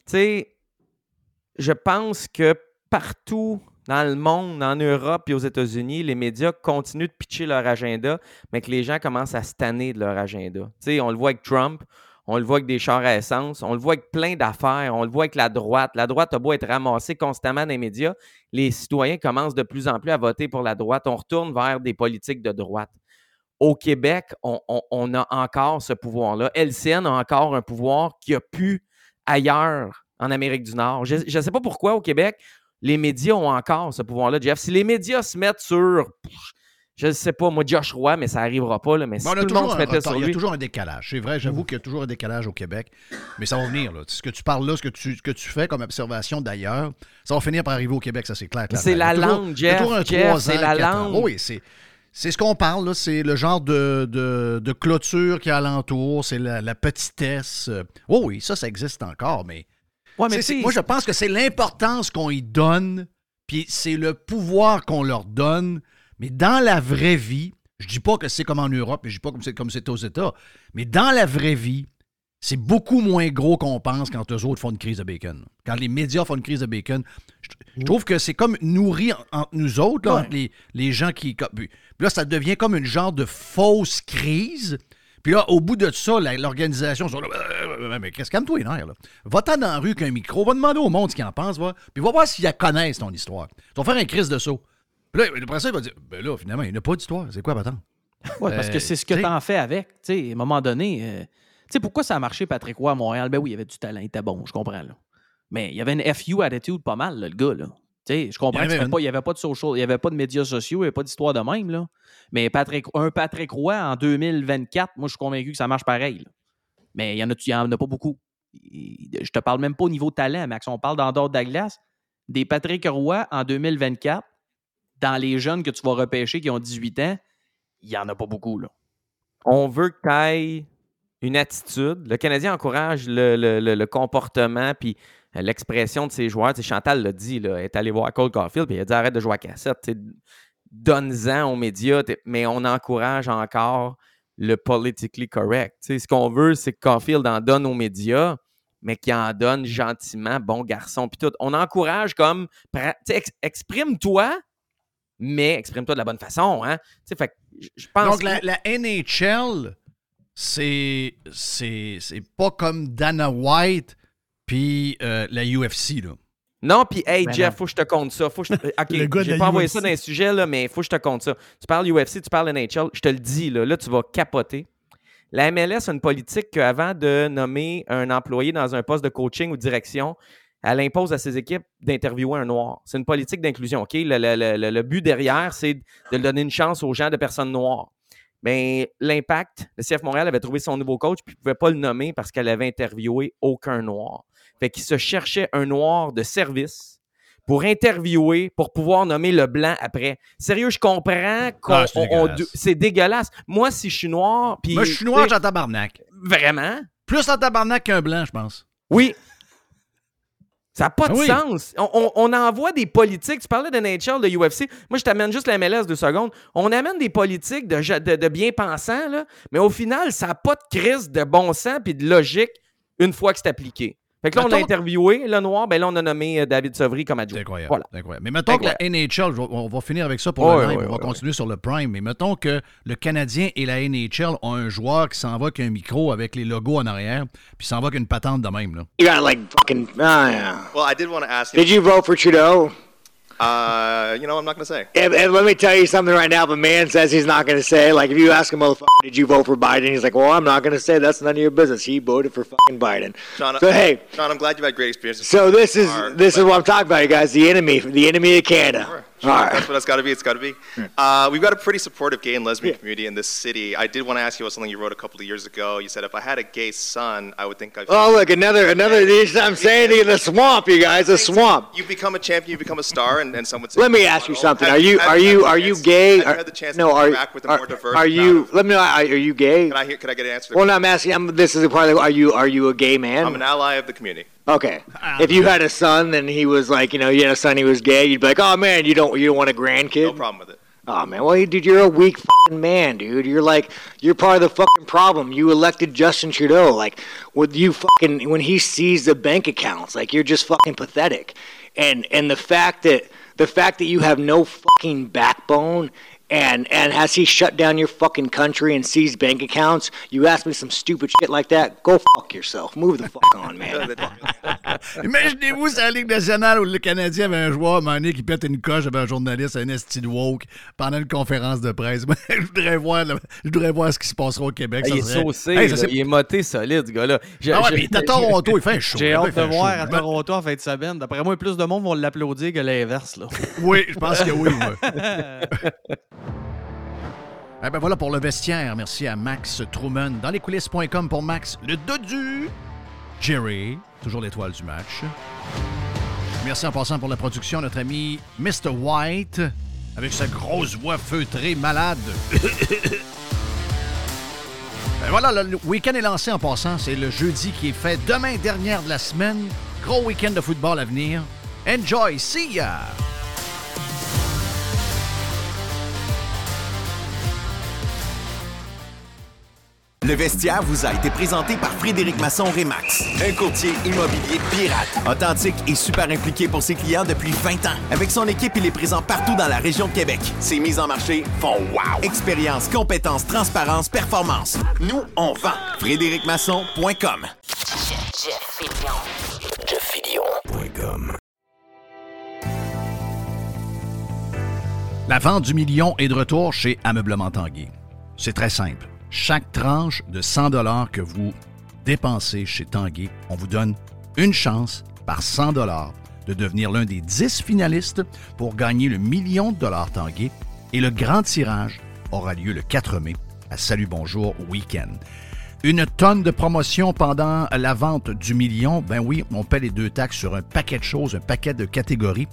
Tu sais, je pense que partout dans le monde, en Europe et aux États-Unis, les médias continuent de pitcher leur agenda, mais que les gens commencent à se tanner de leur agenda. Tu sais, on le voit avec Trump, on le voit avec des chars à essence, on le voit avec plein d'affaires, on le voit avec la droite. La droite a beau être ramassée constamment dans les médias, les citoyens commencent de plus en plus à voter pour la droite. On retourne vers des politiques de droite. Au Québec, on, a encore ce pouvoir-là. LCN a encore un pouvoir qui a pu ailleurs en Amérique du Nord. Je ne sais pas pourquoi au Québec, les médias ont encore ce pouvoir-là, Jeff. Si les médias se mettent sur, je ne sais pas, moi, Josh Roy, mais ça n'arrivera pas, là, mais si Bon, tout le monde se mettait sur il y a lui... toujours un décalage. C'est vrai, j'avoue qu'il y a toujours un décalage au Québec, mais ça va venir. Là. Ce que tu parles là, ce que tu, ce que tu fais comme observation d'ailleurs, ça va finir par arriver au Québec, ça c'est clair. clair, C'est la langue, Jeff, c'est la langue. oui, c'est, c'est ce qu'on parle, là. c'est le genre de, de, de clôture qui est alentour, c'est la, la petitesse. Oh oui, ça, ça existe encore, mais, Ouais, mais moi je pense que c'est l'importance qu'on y donne, puis c'est le pouvoir qu'on leur donne, mais dans la vraie vie, je dis pas que c'est comme en Europe, et je dis pas comme c'est comme c'est aux États, mais dans la vraie vie, c'est beaucoup moins gros qu'on pense quand eux autres font une crise de bacon. Quand les médias font une crise de bacon, je, je trouve que c'est comme nourri en- entre nous autres, là, Ouais. entre les, les gens qui. Puis là, ça devient comme une genre de fausse crise. Puis là, au bout de ça, l'organisation sont là. Euh, Mais qu'est-ce les nerfs, là? Va-t'en dans la rue qu'un micro, va demander au monde ce qu'ils en pensent, va. Puis va voir s'ils connaissent ton histoire. Ils vont faire un crise de saut. Puis là, après ça, il va dire Ben là, finalement, il n'y a pas d'histoire. C'est quoi, attends? Ouais, parce que Euh, c'est ce que t'sais- tu en fais avec. Tu sais, à un moment donné, euh, tu sais, pourquoi ça a marché, Patrick Roy, à Montréal? Ben oui, il y avait du talent, il était bon, je comprends. Là. Mais il y avait une FU attitude pas mal, là, le gars. Là. Tu sais, je comprends qu'il avait n'y avait pas de social, il n'y avait pas de médias sociaux, il n'y avait pas d'histoire de même. Là. Mais Patrick, un Patrick Roy en 2024, moi, je suis convaincu que ça marche pareil. là. Mais il y en a, y en a pas beaucoup. Je te parle même pas au niveau talent, Max. On parle d'en dehors de la glace. Des Patrick Roy en 2024, dans les jeunes que tu vas repêcher qui ont 18 ans, il n'y en a pas beaucoup. On veut que tu une attitude. Le Canadien encourage le, comportement puis euh, l'expression de ses joueurs. Chantal l'a dit, elle est allé voir Cole Caulfield puis il a dit arrête de jouer à cassette. Donne-en aux médias, mais on encourage encore le politically correct. Ce qu'on veut, c'est que Caulfield en donne aux médias, mais qu'il en donne gentiment, bon garçon, puis tout. On encourage comme, exprime-toi, mais exprime-toi de la bonne façon. Hein? Fait je- pense Donc, que- la, la NHL, c'est c'est c'est pas comme Dana White puis euh, la UFC, là. Non, puis hey, Ben Jeff, non. faut que je te compte ça. Faut que je te- OK, j'ai pas envoyé UFC. ça dans les sujets, là, mais faut que je te compte ça. Tu parles UFC, tu parles NHL, je te le dis, là, là tu vas capoter. La MLS a une politique qu'avant de nommer un employé dans un poste de coaching ou direction, elle impose à ses équipes d'interviewer un noir. C'est une politique d'inclusion, OK? Le, le- le- le- le but derrière, c'est de donner une chance aux gens de personnes noires. Mais l'Impact, le CF Montréal avait trouvé son nouveau coach, puis il ne pouvait pas le nommer parce qu'elle avait interviewé aucun noir. Fait qu'il se cherchait un noir de service pour interviewer, pour pouvoir nommer le blanc après. Sérieux, je comprends qu'on. Ah, c'est on- on- dégueulasse. c'est dégueulasse. Moi, si je suis noir, puis. Moi, je suis noir, j'en tabarnak. Vraiment? Plus en tabarnak qu'un blanc, je pense. Oui. Ça n'a pas de Ah oui. sens. On, on- on envoie des politiques. Tu parlais de NHL, de UFC. Moi, je t'amène juste la MLS deux secondes. On amène des politiques de, de, de bien-pensants, mais au final, ça n'a pas de crise de bon sens puis de logique une fois que c'est appliqué. Fait que là, on a interviewé le noir, ben là, on a nommé euh, David Sevry comme adjoint. Incroyable. Voilà. incroyable. Mais mettons que la NHL, on va finir avec ça pour le ouais, on va continuer sur le Prime, mais mettons que le Canadien et la NHL ont un joueur qui s'en va avec un micro avec les logos en arrière, puis s'en va avec une patente de même. Là. You got like fucking. Oh, yeah. Well, I did want to ask Did you vote for Trudeau? Uh, you know, I'm not going to say. And, and let me tell you something right now. If a man says he's not going to say, like, if you ask a motherfucker, did you vote for Biden? He's like, well, I'm not going to say. That's none of your business. He voted for fucking Biden. Sean, So hey, Sean, I'm glad you've had great experiences. so this is this is what I'm talking about, you guys. The enemy, the enemy of Canada. Sure, right. That's what it's got to be. It's got to be. Uh, we've got a pretty supportive gay and lesbian community in this city. I did want to ask you about something you wrote a couple of years ago. You said if I had a gay son, I would think I've. Oh, look, another another. I'm saying you, the swamp, you guys, the swamp. You become a champion, you become a star, and, and some would say. Let me ask you something. Have Are you are you are you gay? Have you had the chance no, to are interact with a more diverse are you? Let me know. Are, you gay? Can I hear? Can I get an answer? Well, no, I'm asking. I'm, this is a part of. Are you are you a gay man? I'm an ally of the community. Okay. Ah, if you had a son and he was like, you know, you had a son he was gay, you'd be like, oh man, you don't you don't want a grandkid? No problem with it. Oh man, well, you- dude, you're a weak fucking man, dude. You're like, you're part of the fucking problem. You elected Justin Trudeau, like, with you fucking when he sees the bank accounts, like, you're just fucking pathetic. And and the fact that the fact that you have no fucking backbone. And and has he shut down your fucking country and seized bank accounts? You ask me some stupid shit like that? Go fuck yourself. Move the fuck on, man. Imaginez-vous sur la Ligue nationale où le Canadien avait un joueur donné qui pète une coche avec un journaliste, un esti de woke, pendant une conférence de presse. Je voudrais voir, le- je voudrais voir ce qui se passera au Québec. Ah, ça il est serait- saucé, Hey, ça, là. c'est- il est moté solide, ce gars-là. Ah ouais, je- mais il est à Toronto, il fait chaud. J'ai hâte de fait voir chaud. à Toronto en fin de semaine. D'après moi, plus de monde vont l'applaudir que l'inverse. là. Oui, je pense que oui. moi. Eh ben voilà pour le vestiaire. Merci à Max Truman. Dans les coulisses.com pour Max, le dodu. Jerry, toujours l'étoile du match. Merci en passant pour la production, notre ami Mr. White, avec sa grosse voix feutrée malade. Ben voilà, le week-end est lancé en passant. C'est le jeudi qui est fait demain, dernière de la semaine. Gros week-end de football à venir. Enjoy, see ya! Le vestiaire vous a été présenté par Frédéric Masson Rémax, un courtier immobilier pirate, authentique et super impliqué pour ses clients depuis 20 ans. Avec son équipe, il est présent partout dans la région de Québec. Ses mises en marché font wow! Expérience, compétence, transparence, performance. Nous, on vend. FrédéricMasson.com JeffFillion.com. La vente du million est de retour chez Ameublement Tanguay. C'est très simple. Chaque tranche de 100 dollars que vous dépensez chez Tanguay, on vous donne une chance par 100 dollars de devenir l'un des 10 finalistes pour gagner le million de dollars Tanguay et le grand tirage aura lieu le 4 mai à Salut Bonjour Week-end. Une tonne de promotions pendant la vente du million. Ben oui, on paie les deux taxes sur un paquet de choses, un paquet de catégories.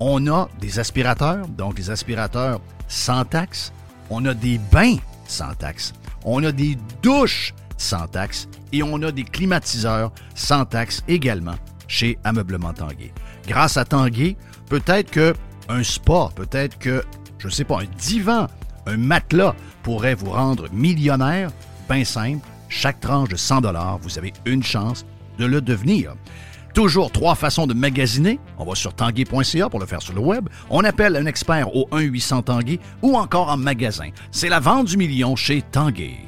On a des aspirateurs, donc des aspirateurs sans taxe. On a des bains sans taxe. On a des douches sans taxe. Et on a des climatiseurs sans taxe également chez Ameublement Tanguay. Grâce à Tanguay, peut-être que un spa, peut-être que, je ne sais pas, un divan, un matelas pourrait vous rendre millionnaire. Ben simple, chaque tranche de 100 vous avez une chance de le devenir. Toujours trois façons de magasiner. On va sur tanguay.ca pour le faire sur le web. On appelle un expert au 1-800 Tanguay ou encore en magasin. C'est la vente du million chez Tanguay.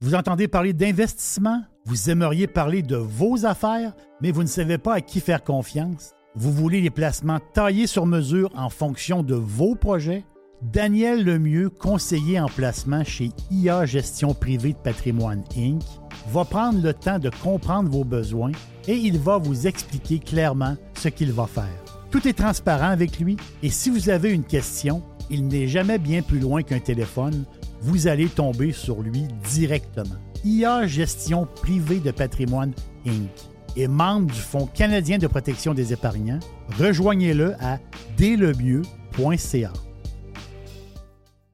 Vous entendez parler d'investissement? Vous aimeriez parler de vos affaires, mais vous ne savez pas à qui faire confiance? Vous voulez les placements taillés sur mesure en fonction de vos projets? Daniel Lemieux, conseiller en placement chez IA Gestion Privée de Patrimoine Inc., va prendre le temps de comprendre vos besoins et il va vous expliquer clairement ce qu'il va faire. Tout est transparent avec lui et si vous avez une question, il n'est jamais bien plus loin qu'un téléphone, vous allez tomber sur lui directement. IA Gestion Privée de Patrimoine Inc. est membre du Fonds canadien de protection des épargnants. Rejoignez-le à dèslemieux.ca.